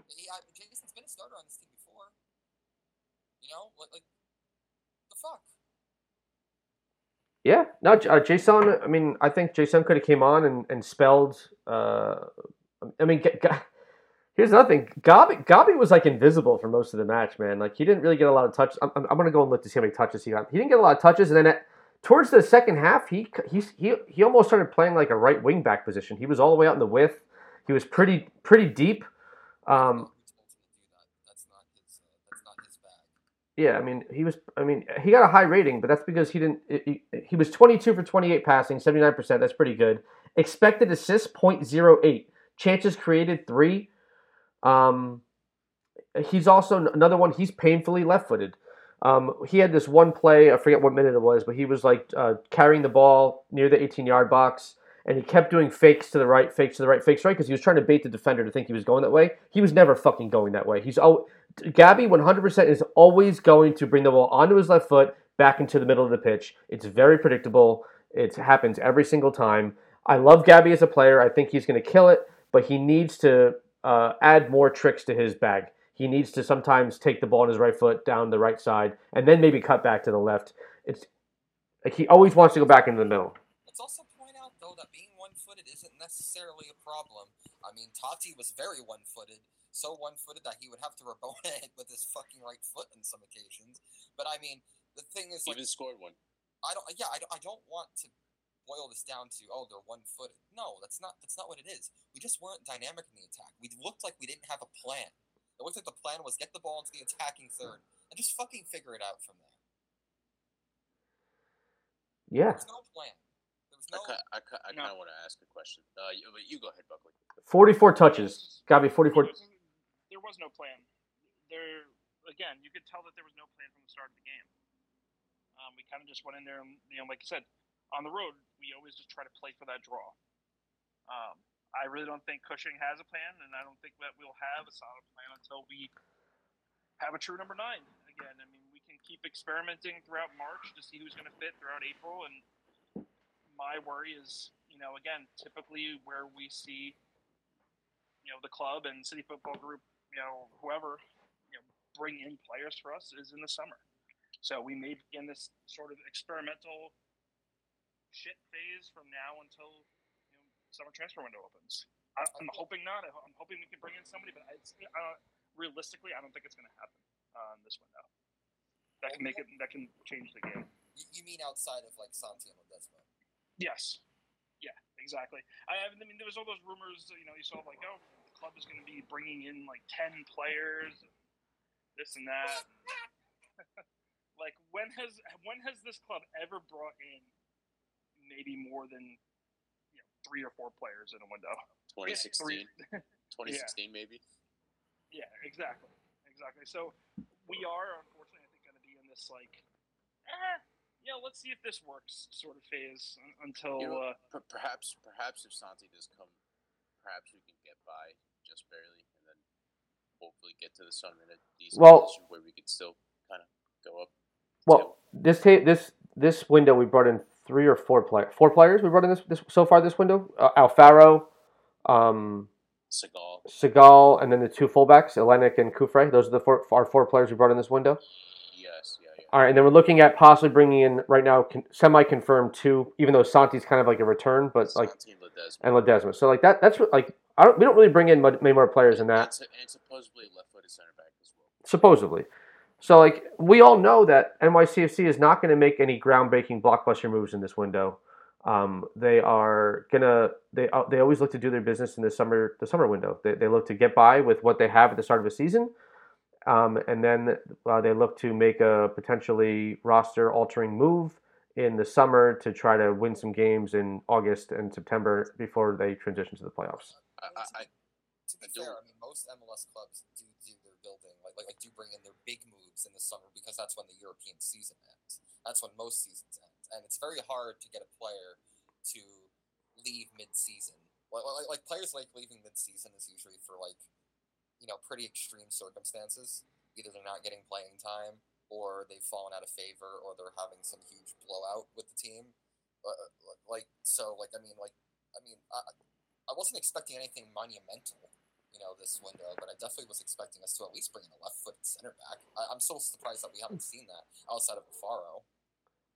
He, I, Jasson's been a starter on this team before. You know, like, like the fuck. Yeah, no, uh, Jasson. I mean, I think Jasson could have came on and, and spelled. Uh, I mean, G- G- here's another thing. Gabi, Gabi was like invisible for most of the match, man. Like he didn't really get a lot of touches. I'm, I'm, I'm gonna go and look to see how many touches he got. He didn't get a lot of touches, and then at, towards the second half, he he he he almost started playing like a right wing back position. He was all the way out in the width. He was pretty pretty deep. Um. Yeah, I mean, he was. I mean, he got a high rating, but that's because he didn't. He, he was 22 for 28 passing, 79 percent. That's pretty good. Expected assists 0.08. Chances created three. Um, he's also another one. He's painfully left-footed. Um, he had this one play. I forget what minute it was, but he was like uh, carrying the ball near the 18-yard box, and he kept doing fakes to the right, fakes to the right, fakes to right, because he was trying to bait the defender to think he was going that way. He was never fucking going that way. He's oh, Gabby 100% is always going to bring the ball onto his left foot back into the middle of the pitch. It's very predictable. It happens every single time. I love Gabby as a player. I think he's going to kill it, but he needs to uh, add more tricks to his bag. He needs to sometimes take the ball on his right foot down the right side and then maybe cut back to the left. It's like he always wants to go back into the middle. Let's also point out, though, that being one-footed isn't necessarily a problem. I mean, Tati was very one-footed, so one-footed that he would have to Rabona it with his fucking right foot on some occasions. But I mean, the thing is, like, Even scored one. I don't. Yeah, I don't, I don't want to boil this down to oh they're one-footed. No, that's not. That's not what it is. We just weren't dynamic in the attack. We looked like we didn't have a plan. It looked like the plan was get the ball into the attacking third and just fucking figure it out from there. Yeah. There was no plan. There was I, no. ki- I, ki- I No. kind of want to ask a question. Uh, you, but you go ahead, Buckley. 44 touches. Gabby, 44. There was, there was no plan. There again, you could tell that there was no plan from the start of the game. Um, we kind of just went in there, and you know, like you said, on the road, we always just try to play for that draw. Um, I really don't think Cushing has a plan, and I don't think that we'll have a solid plan until we have a true number nine again. I mean, we can keep experimenting throughout March to see who's going to fit throughout April, and my worry is, you know, again, typically where we see you know the club and city football group you know whoever you know bring in players for us is in the summer so we may begin this sort of experimental shit phase from now until summer transfer window opens I, i'm hoping not i'm hoping we can bring in somebody but I, uh, realistically i don't think it's going to happen uh, this window that can make it that can change the game You, you mean outside of like Santi and yes Yeah, exactly. I, I mean, there was all those rumors. You know, you saw like, oh, the club is going to be bringing in like ten players, this and that. like, when has when has this club ever brought in maybe more than three or four players in a window? 2016, Three- 2016 maybe. Yeah, exactly, exactly. So we are unfortunately, I think, going to be in this like, eh, yeah, let's see if this works sort of phase until. You know, uh, per- perhaps, perhaps if Santi does come, perhaps we can get by just barely, and then hopefully get to the summer in a decent Well- position where we can still kind of go up. Well, this ta- this this window we brought in three or four play- four players. We brought in this, this so far this window. Uh, Alfaro, um, Seagal, Segal, and then the two fullbacks, Ilenič and Cufré. Those are the four our four players we brought in this window. yes, yeah, yeah. All right, and then we're looking at possibly bringing in right now con- semi-confirmed two, even though Santi's kind of like a return, but like and Ledezma. and Ledezma. So like that that's what- like I don't we don't really bring in many more players than that. And, and supposedly left-footed center back as well. supposedly. So like we all know that NYCFC is not going to make any groundbreaking blockbuster moves in this window. Um, they are gonna they uh, they always look to do their business in the summer the summer window. They, they look to get by with what they have at the start of a season, um, and then uh, they look to make a potentially roster altering move in the summer to try to win some games in August and September before they transition to the playoffs. I, I, I, To be I fair, I mean, most MLS clubs do do their building, like, like, like do bring in their big moves in the summer because that's when the European season ends. That's when most seasons end, and it's very hard to get a player to leave mid-season. Like, like, players like leaving mid-season is usually for like, you know, pretty extreme circumstances. Either they're not getting playing time, or they've fallen out of favor, or they're having some huge blowout with the team. Uh, like so, like I mean, like I mean, I, I wasn't expecting anything monumental, you know, this window, but I definitely was expecting us to at least bring in a left-footed center back. I, I'm so surprised that we haven't seen that outside of Faro.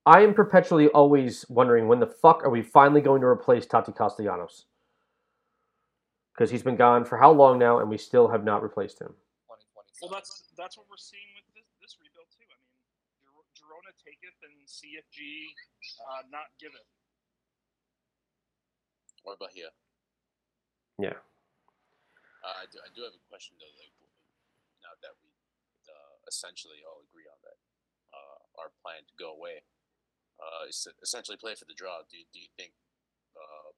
I am perpetually always wondering when the fuck are we finally going to replace Tati Castellanos? Because he's been gone for how long now, and we still have not replaced him. Well, that's that's what we're seeing with this, this rebuild too. I mean, Gir- Girona taketh and CFG uh, not giveth. what about here? Yeah. Uh, I do. I do have a question though. Like, now that we uh, essentially all agree on that, uh, our plan to go away, uh, is to essentially play for the draw. Do Do you think uh,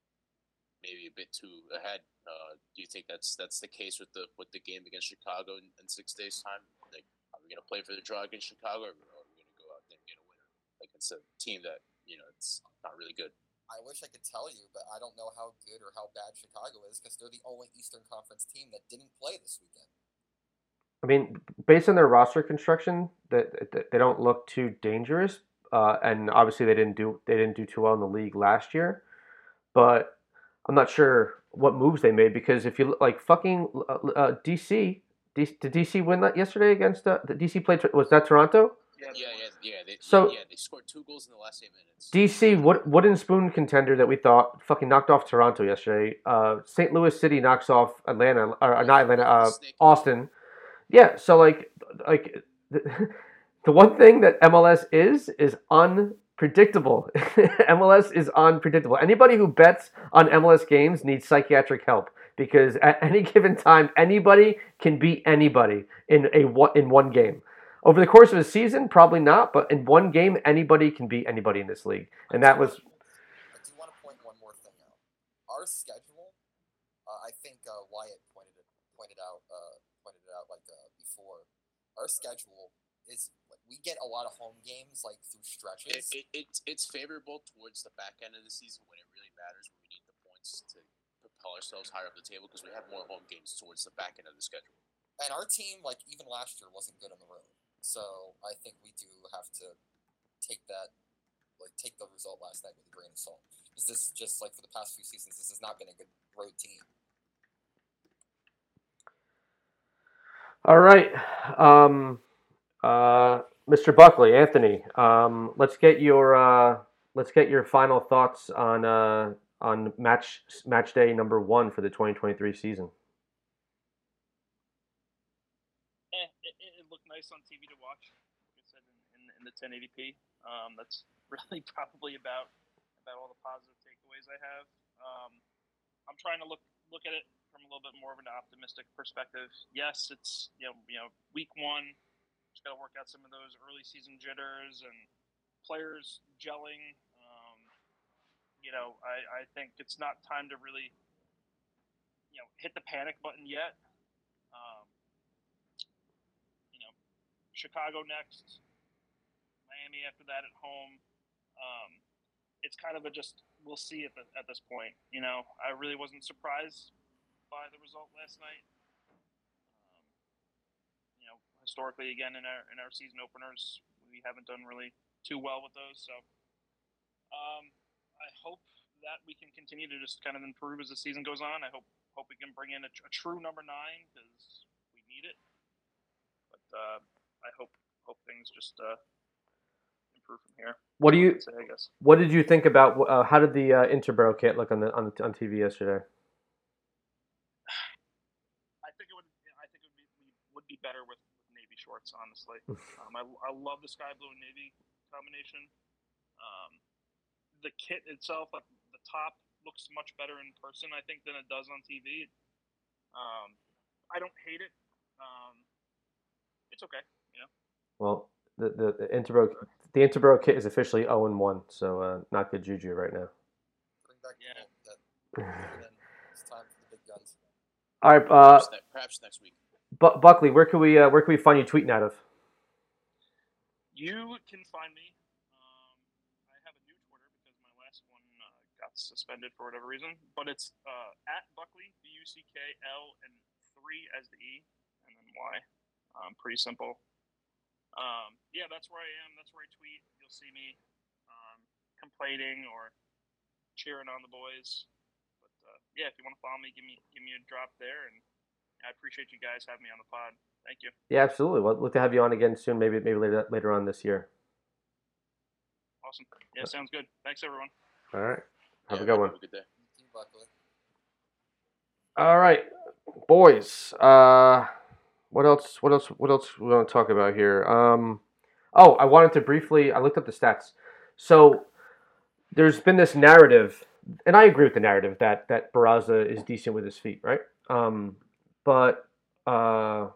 maybe a bit too ahead? Uh, do you think that's that's the case with the with the game against Chicago in, in six days' time? Like, are we gonna play for the draw against Chicago, or are we gonna go out there and get a winner like against a team that you know it's not really good? I wish I could tell you, but I don't know how good or how bad Chicago is because they're the only Eastern Conference team that didn't play this weekend. I mean, based on their roster construction, that that they don't look too dangerous. Uh, and obviously, they didn't do they didn't do too well in the league last year. But I'm not sure what moves they made because if you like fucking uh, uh, DC, did DC win that yesterday against uh, the DC played? Was that Toronto? Yeah, yeah, yeah. They, So- yeah, they scored two goals in the last eight minutes. DC wood, wooden spoon contender that we thought fucking knocked off Toronto yesterday. Uh, St. Louis City knocks off Atlanta or, or not Atlanta, uh, Austin. Yeah, so like like the, the one thing that MLS is is unpredictable. MLS is unpredictable. Anybody who bets on MLS games needs psychiatric help because at any given time anybody can beat anybody in a one in one game. Over the course of a season, probably not, but in one game, anybody can beat anybody in this league, and that was I do want to point one more thing out. Our schedule, uh, I think uh, Wyatt pointed it pointed out uh, pointed it out like uh, before. Our schedule is we get a lot of home games like through It, stretches. it, it's it's favorable towards the back end of the season when it really matters when we need the points to propel ourselves higher up the table because we have more home games towards the back end of the schedule. and our team, like even last year, wasn't good on the road. So I think we do have to take that, like take the result last night with a grain of salt. This, just like for the past few seasons, this has not been a good road team. all right. Um, uh, Mr. Buckley, Anthony, um, let's get your uh, let's get your final thoughts on uh, on match match day number one for the 2023 season. Eh, it, it, it looked nice on TV to watch. Like I said, in, in, in the 1080p. Um, that's really probably about about all the positive takeaways I have. Um, I'm trying to look look at it from a little bit more of an optimistic perspective. Yes, it's you know you know week one, just got to work out some of those early season jitters and players gelling. Um, you know, I, I think it's not time to really you know hit the panic button yet. Um, you know, Chicago next, Miami after that at home. Um, it's kind of a just we'll see at, the, at this point. You know, I really wasn't surprised by the result last night. Um, you know, historically, again in our in our season openers, we haven't done really too well with those. So, um, I hope that we can continue to just kind of improve as the season goes on. I hope hope we can bring in a, a true number nine because we need it. But uh, I hope hope things just uh, improve from here. What do you I'd say, I guess. What did you think about? Uh, how did the uh, Interborough kit look on the on, on TV yesterday? I think it would. I think it would be would be better with, with navy shorts. Honestly, um, I, I love the sky blue and navy combination. Um, the kit itself, like the top, looks much better in person. I think than it does on TV. Um, I don't hate it. Um, it's okay. You know. Well, the the, the Interborough the Interborough kit is officially zero and one, so uh, not good juju right now. Bring back Yeah. the that. bring it in. It's time for the big guns. All right, uh, perhaps, ne- perhaps next week. Bu- Buckley, where can we uh, where can we find you tweeting out of? You can find me. Um, I have a new Twitter because my last one uh, got suspended for whatever reason. But it's uh, at Buckley, B U C K L, and three as the E, and then Y. Um, pretty simple. Um, yeah, that's where I am. That's where I tweet. You'll see me um, complaining or cheering on the boys. But uh, yeah, if you want to follow me, give me give me a drop there, and I appreciate you guys having me on the pod. Thank you. Yeah, absolutely. Well, look to have you on again soon. Maybe maybe later later on this year. Awesome. Yeah, sounds good. Thanks, everyone. All right. Have Yeah, a good one. Have a good day. All right, boys. Uh, what else? What else? What else we want to talk about here? Um, oh, I wanted to briefly. I looked up the stats. So there's been this narrative, and I agree with the narrative that that Barraza is decent with his feet, right? Um, but uh,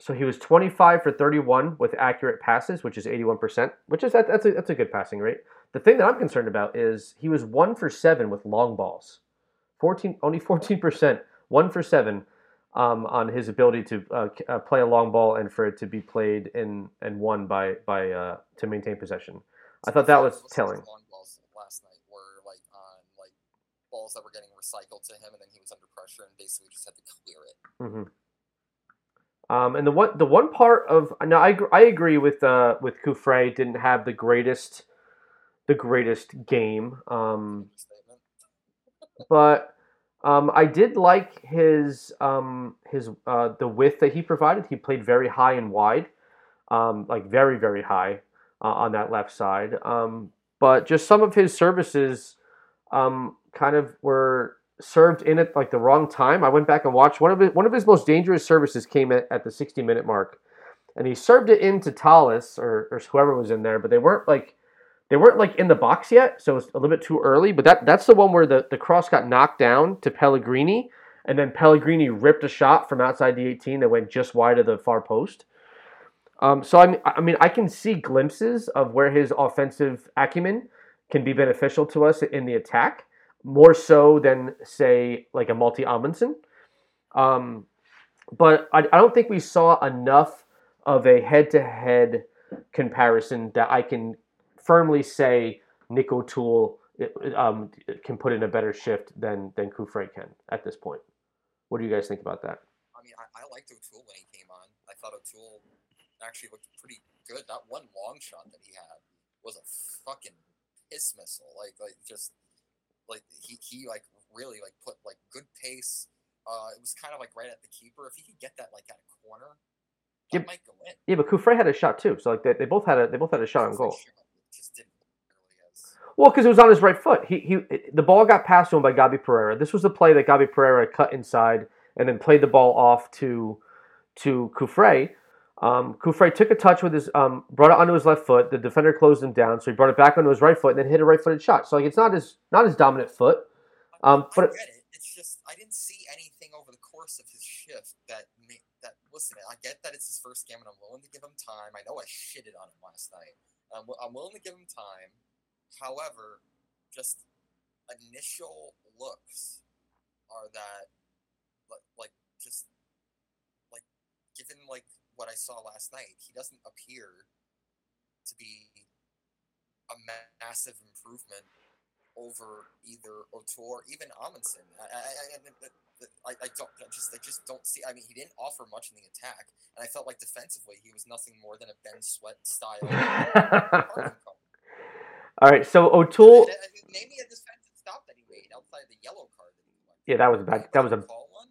so he was 25 for 31 with accurate passes, which is 81 percent, which is that, that's a that's a good passing rate. The thing that I'm concerned about is he was one for seven with long balls. 14 only 14% one for seven um, on his ability to uh, uh, play a long ball and for it to be played and and won by by uh, to maintain possession. I thought that was Most of his telling. Long balls last night were like on like balls that were getting recycled to him, and then he was under pressure and basically just had to clear it. hmm um, and the one the one part of now I, I agree with uh, with Cufré didn't have the greatest the greatest game um, but um, I did like his um, his uh, the width that he provided. He played very high and wide, um, like very very high uh, on that left side. Um, but just some of his services um, kind of were served in at like the wrong time. I went back and watched one of his, one of his most dangerous services came at, at the 60 minute mark, and he served it into Talles or, or whoever was in there, but they weren't like they weren't like in the box yet, so it's a little bit too early. But that that's the one where the, the cross got knocked down to Pellegrini, and then Pellegrini ripped a shot from outside the 18 that went just wide of the far post. Um, so I mean, I mean, I can see glimpses of where his offensive acumen can be beneficial to us in the attack, more so than say like a Malte Amundsen. Um, but I, I don't think we saw enough of a head-to-head comparison that I can firmly say Nick O'Toole um, can put in a better shift than than Cufré can at this point. What do you guys think about that? I mean, I, I liked O'Toole when he came on. I thought O'Toole actually looked pretty good. That one long shot that he had was a fucking piss missile. Like, like just like he, he like really like put like good pace. Uh, it was kind of like right at the keeper. If he could get that like at a corner, that Yep. might go in. Yeah, but Cufré had a shot too, so like they, they both had a they both had a shot on goal. Just didn't Well, because it was on his right foot. He he the ball got passed to him by Gabi Pereira. This was the play that Gabi Pereira cut inside and then played the ball off to to Cufré. Um, Cufré took a touch with his um, brought it onto his left foot. The defender closed him down, so he brought it back onto his right foot and then hit a right-footed shot. So like it's not his not his dominant foot. Um, I but get it. It's just I didn't see anything over the course of his shift that made, that listen. I get that it's his first game, and I'm willing to give him time. I know I shitted on him last night. I'm, I'm willing to give him time. However, just initial looks are that like, like just like given like what I saw last night, he doesn't appear to be a ma- massive improvement over either O'Toole or even Amundsen. I, I, I, I, I don't I just I just don't see. I mean, he didn't offer much in the attack, and I felt like defensively he was nothing more than a Ben Sweat style. all right. So O'Toole. Uh, Name me a defensive stop that he made outside the yellow card. That he went. Yeah, that was a bad. That was a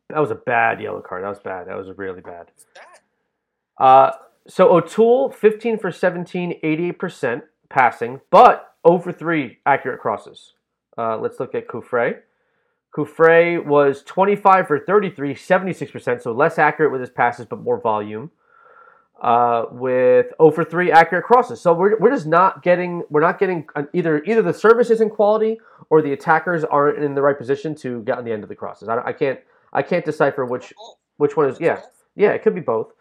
that was a bad yellow card. That was bad. That was really bad. Uh, so O'Toole, 15 for 17, 88% passing, but over three accurate crosses. Uh, let's look at Cufré. Cufré was 25 for 33, 76%, so less accurate with his passes, but more volume. Uh, with over three accurate crosses, so we're, we're just not getting we're not getting an, either either the service isn't quality or the attackers aren't in the right position to get on the end of the crosses. I, I can't I can't decipher which which one is yeah yeah, it could be both.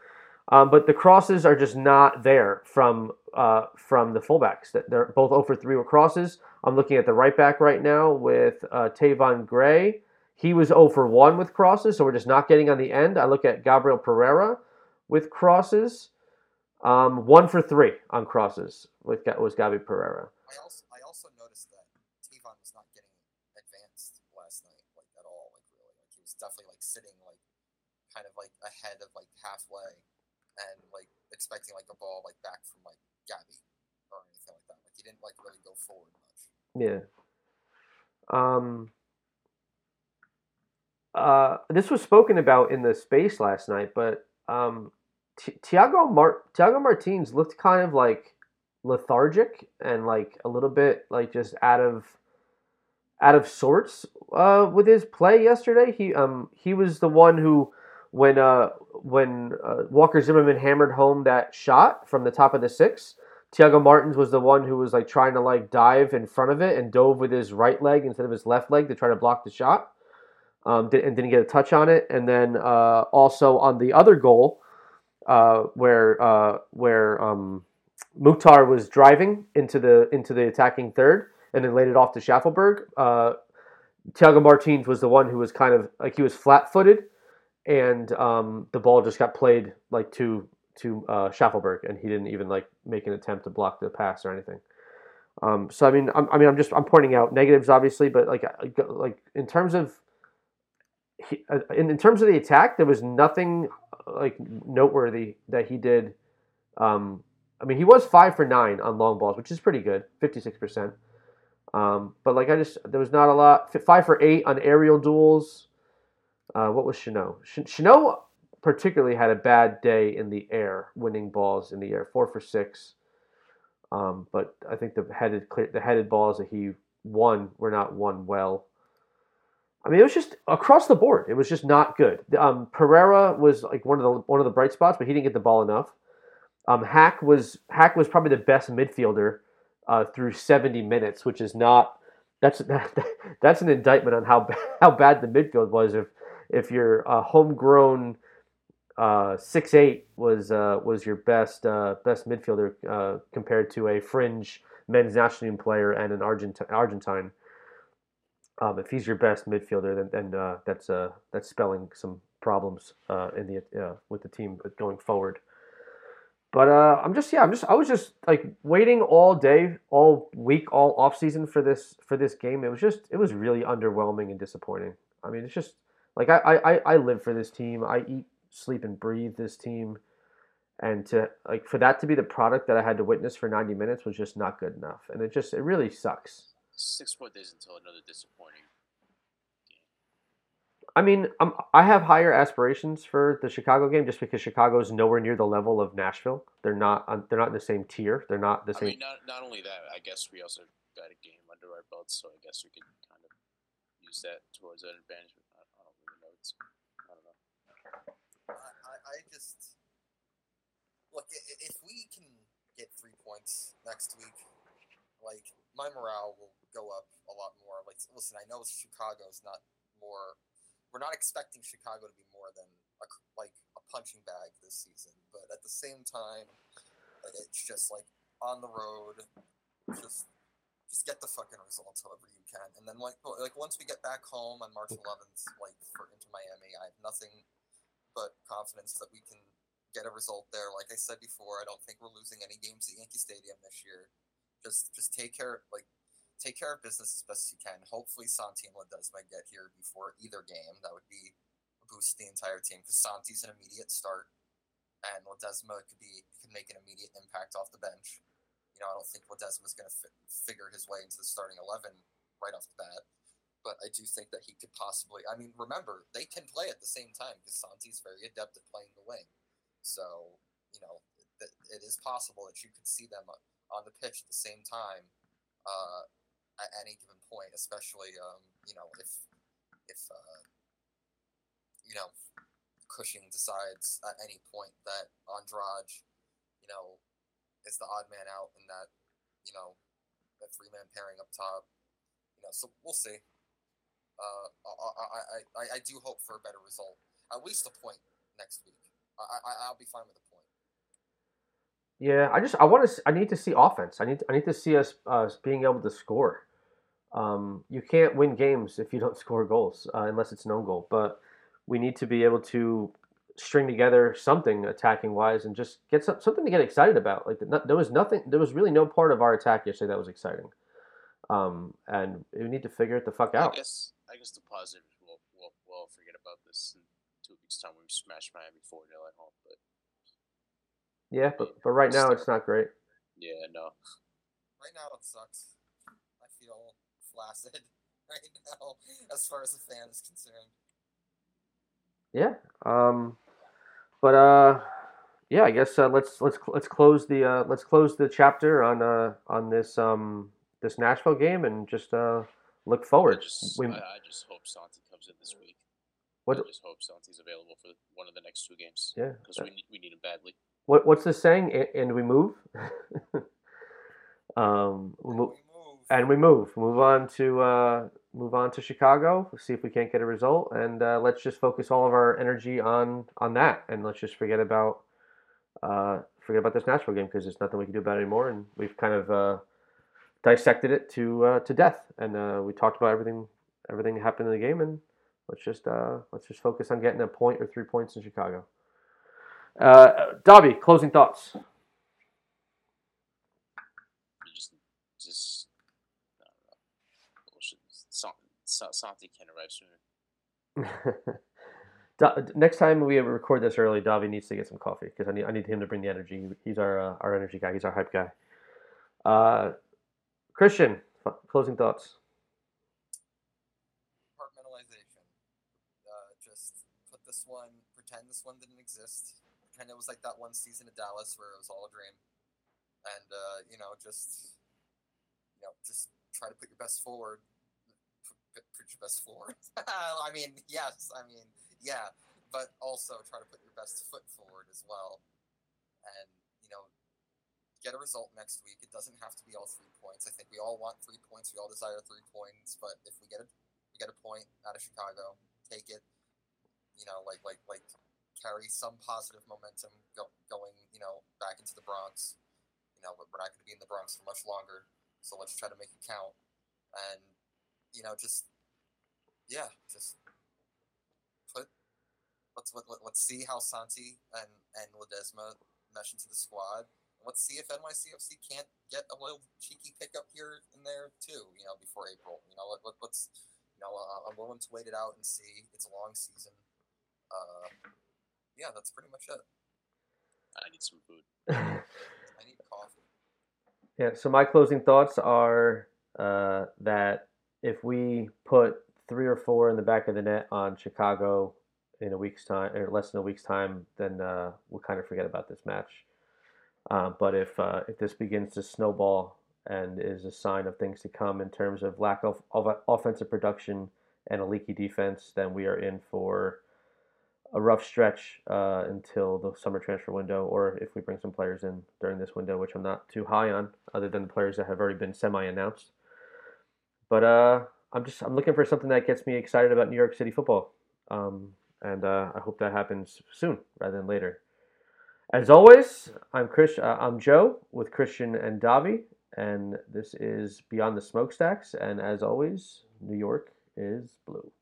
Um, but the crosses are just not there from uh, from the fullbacks. That they're both over three with crosses. I'm looking at the right back right now with uh, Tayvon Gray. He was 0 for 1 with crosses, so we're just not getting on the end. I look at Gabriel Pereira with crosses. Um, one for three on crosses with was Gabi Pereira. I also I also noticed that Tavon was not getting advanced last night like at all. Like really, like he was definitely like sitting like kind of like ahead of like halfway and like expecting like a ball like back from Gabby or anything like that. Like he didn't like really go forward much. Yeah. Um. Uh, this was spoken about in the space last night, but um, Ti- Thiago Mar- Thiago Martins looked kind of like lethargic and like a little bit like just out of out of sorts uh, with his play yesterday. He um he was the one who when uh when uh, Walker Zimmerman hammered home that shot from the top of the six. Thiago Martins was the one who was like trying to like dive in front of it and dove with his right leg instead of his left leg to try to block the shot. Um, did, and didn't get a touch on it. And then uh, also on the other goal, uh, where uh, where um, Mukhtar was driving into the into the attacking third and then laid it off to Shaffelburg. Uh, Martins was the one who was kind of like he was flat footed, and um, the ball just got played like to to uh, Shaffelburg, and he didn't even like make an attempt to block the pass or anything. Um, so I mean, I'm, I mean, I'm just I'm pointing out negatives, obviously, but like like in terms of uh, in, in terms of the attack, there was nothing uh, like noteworthy that he did. Um, I mean, he was five for nine on long balls, which is pretty good, fifty six percent. Um, but like I just there was not a lot. Five for eight on aerial duels. Uh, what was Chanot? Ch- Chanot particularly had a bad day in the air, winning balls in the air. Four for six. Um, but I think the headed the headed balls that he won were not won well. I mean, it was just across the board. It was just not good. Um, Pereira was like one of the one of the bright spots, but he didn't get the ball enough. Um, Haak was Haak was probably the best midfielder uh, through 70 minutes, which is not that's that, that's an indictment on how how bad the midfield was. If if your uh, homegrown uh, six eight was uh, was your best uh, best midfielder uh, compared to a fringe men's national team player and an Argent- Argentine. Um, if he's your best midfielder, then, then uh, that's uh, that's spelling some problems uh, in the uh, with the team going forward. But uh, I'm just yeah, I'm just I was just like waiting all day, all week, all off season for this for this game. It was just it was really underwhelming and disappointing. I mean, it's just like I, I- I live for this team. I eat, sleep, and breathe this team. And to like for that to be the product that I had to witness for 90 minutes was just not good enough. And it just it really sucks. Six more days until another disappointing game. I mean, um, I have higher aspirations for the Chicago game just because Chicago is nowhere near the level of Nashville. They're not. on- They're not in the same tier. They're not the same. I mean, not not only that, I guess we also got a game under our belts, so I guess we could kind of use that towards an advantage. I, I don't really know. It's, I don't know. I, I, just look if we can get three points next week, like my morale will go up a lot more. Like, listen, I know Chicago's not more. We're not expecting Chicago to be more than a, like a punching bag this season, but at the same time, it's just like on the road, just just get the fucking results however you can, and then like like once we get back home on March 11th, like for into Miami, I have nothing but confidence that we can get a result there. Like I said before, I don't think we're losing any games at Yankee Stadium this year. Just just take care like take care of business as best you can. Hopefully Santi and get here before either game. That would be a boost to the entire team because Santi's an immediate start and Ledezma could be could make an immediate impact off the bench. You know, I don't think Ledezma's going to fi- figure his way into the starting eleven right off the bat. But I do think that he could possibly. I mean, remember they can play at the same time because Santi's very adept at playing the wing. So you know, it, it is possible that you could see them on the pitch at the same time uh, at any given point, especially um, you know if if uh, you know Cushing decides at any point that Andrade, you know, is the odd man out in that you know that three man pairing up top. You know, so we'll see. Uh, I, I, I, I do hope for a better result, at least a point next week. I, I I'll be fine with a point. Yeah, I just I want to I need to see offense. I need to, I need to see us uh, being able to score. Um, you can't win games if you don't score goals uh, unless it's no goal. But we need to be able to string together something attacking wise and just get some, something to get excited about. Like there was nothing, there was really no part of our attack yesterday that was exciting. Um, and we need to figure it the fuck out. I guess I guess the positive is we'll, we'll, we'll forget about this in two weeks' time when we smash Miami four 0 at home. But yeah, but but right now it's not great. Yeah, no. Right now it sucks. I feel flaccid right now as far as the fan is concerned. Yeah. Um, but uh, yeah, I guess uh, let's let's let's close the uh, let's close the chapter on uh, on this um, this Nashville game and just uh, look forward. I just, we, I, I just hope Santi comes in this week. What- I just hope Santi's available for one of the next two games. Yeah. Because we need, we need him badly. what what's the saying? A- And we move. um, we And move, we move. and we move. Move on to uh, move on to Chicago. See if we can't get a result, and uh, let's just focus all of our energy on on that, and let's just forget about uh, forget about this Nashville game because there's nothing we can do about it anymore, and we've kind of uh, dissected it to uh, to death, and uh, we talked about everything everything that happened in the game, and let's just uh, let's just focus on getting a point or three points in Chicago. Uh, Dobby, closing thoughts. Just, just, Santi can't arrive sooner. Do- Next time we record this early, Davi needs to get some coffee because I need I need him to bring the energy. He's our uh, our energy guy. He's our hype guy. Uh, Christian, closing thoughts. compartmentalization. Uh, just put this one, pretend this one didn't exist. Pretend it was like that one season of Dallas where it was all a dream, and uh, you know, just you know, just try to put your best forward. Put, put your best forward. I mean, yes. I mean, yeah. But also try to put your best foot forward as well, and get a result next week. It doesn't have to be all three points. I think we all want three points. We all desire three points. But if we get a we get a point out of Chicago, take it. You know, like like like carry some positive momentum go, going. You know, back into the Bronx. You know, but we're not going to be in the Bronx for much longer. So let's try to make it count. And you know, just yeah, just put let's let, let, let's see how Santi and and Ledezma mesh into the squad. Let's see if NYCFC can't get a little cheeky pickup here and there too. You know, before April. You know, let, let, let's. You know, uh, I'm willing to wait it out and see. It's a long season. Uh, yeah, that's pretty much it. I need some food. I need coffee. Yeah. So my closing thoughts are uh, that if we put three or four in the back of the net on Chicago in a week's time or less than a week's time, then uh, we'll kind of forget about this match. Uh, but if uh, if this begins to snowball and is a sign of things to come in terms of lack of, of offensive production and a leaky defense, then we are in for a rough stretch uh, until the summer transfer window, or if we bring some players in during this window, which I'm not too high on, other than the players that have already been semi-announced. But uh, I'm just I'm looking for something that gets me excited about New York City football, um, and uh, I hope that happens soon rather than later. As always, I'm Chris. Uh, I'm Joe with Christian and Davi, and this is Beyond the Smokestacks. And as always, New York is blue.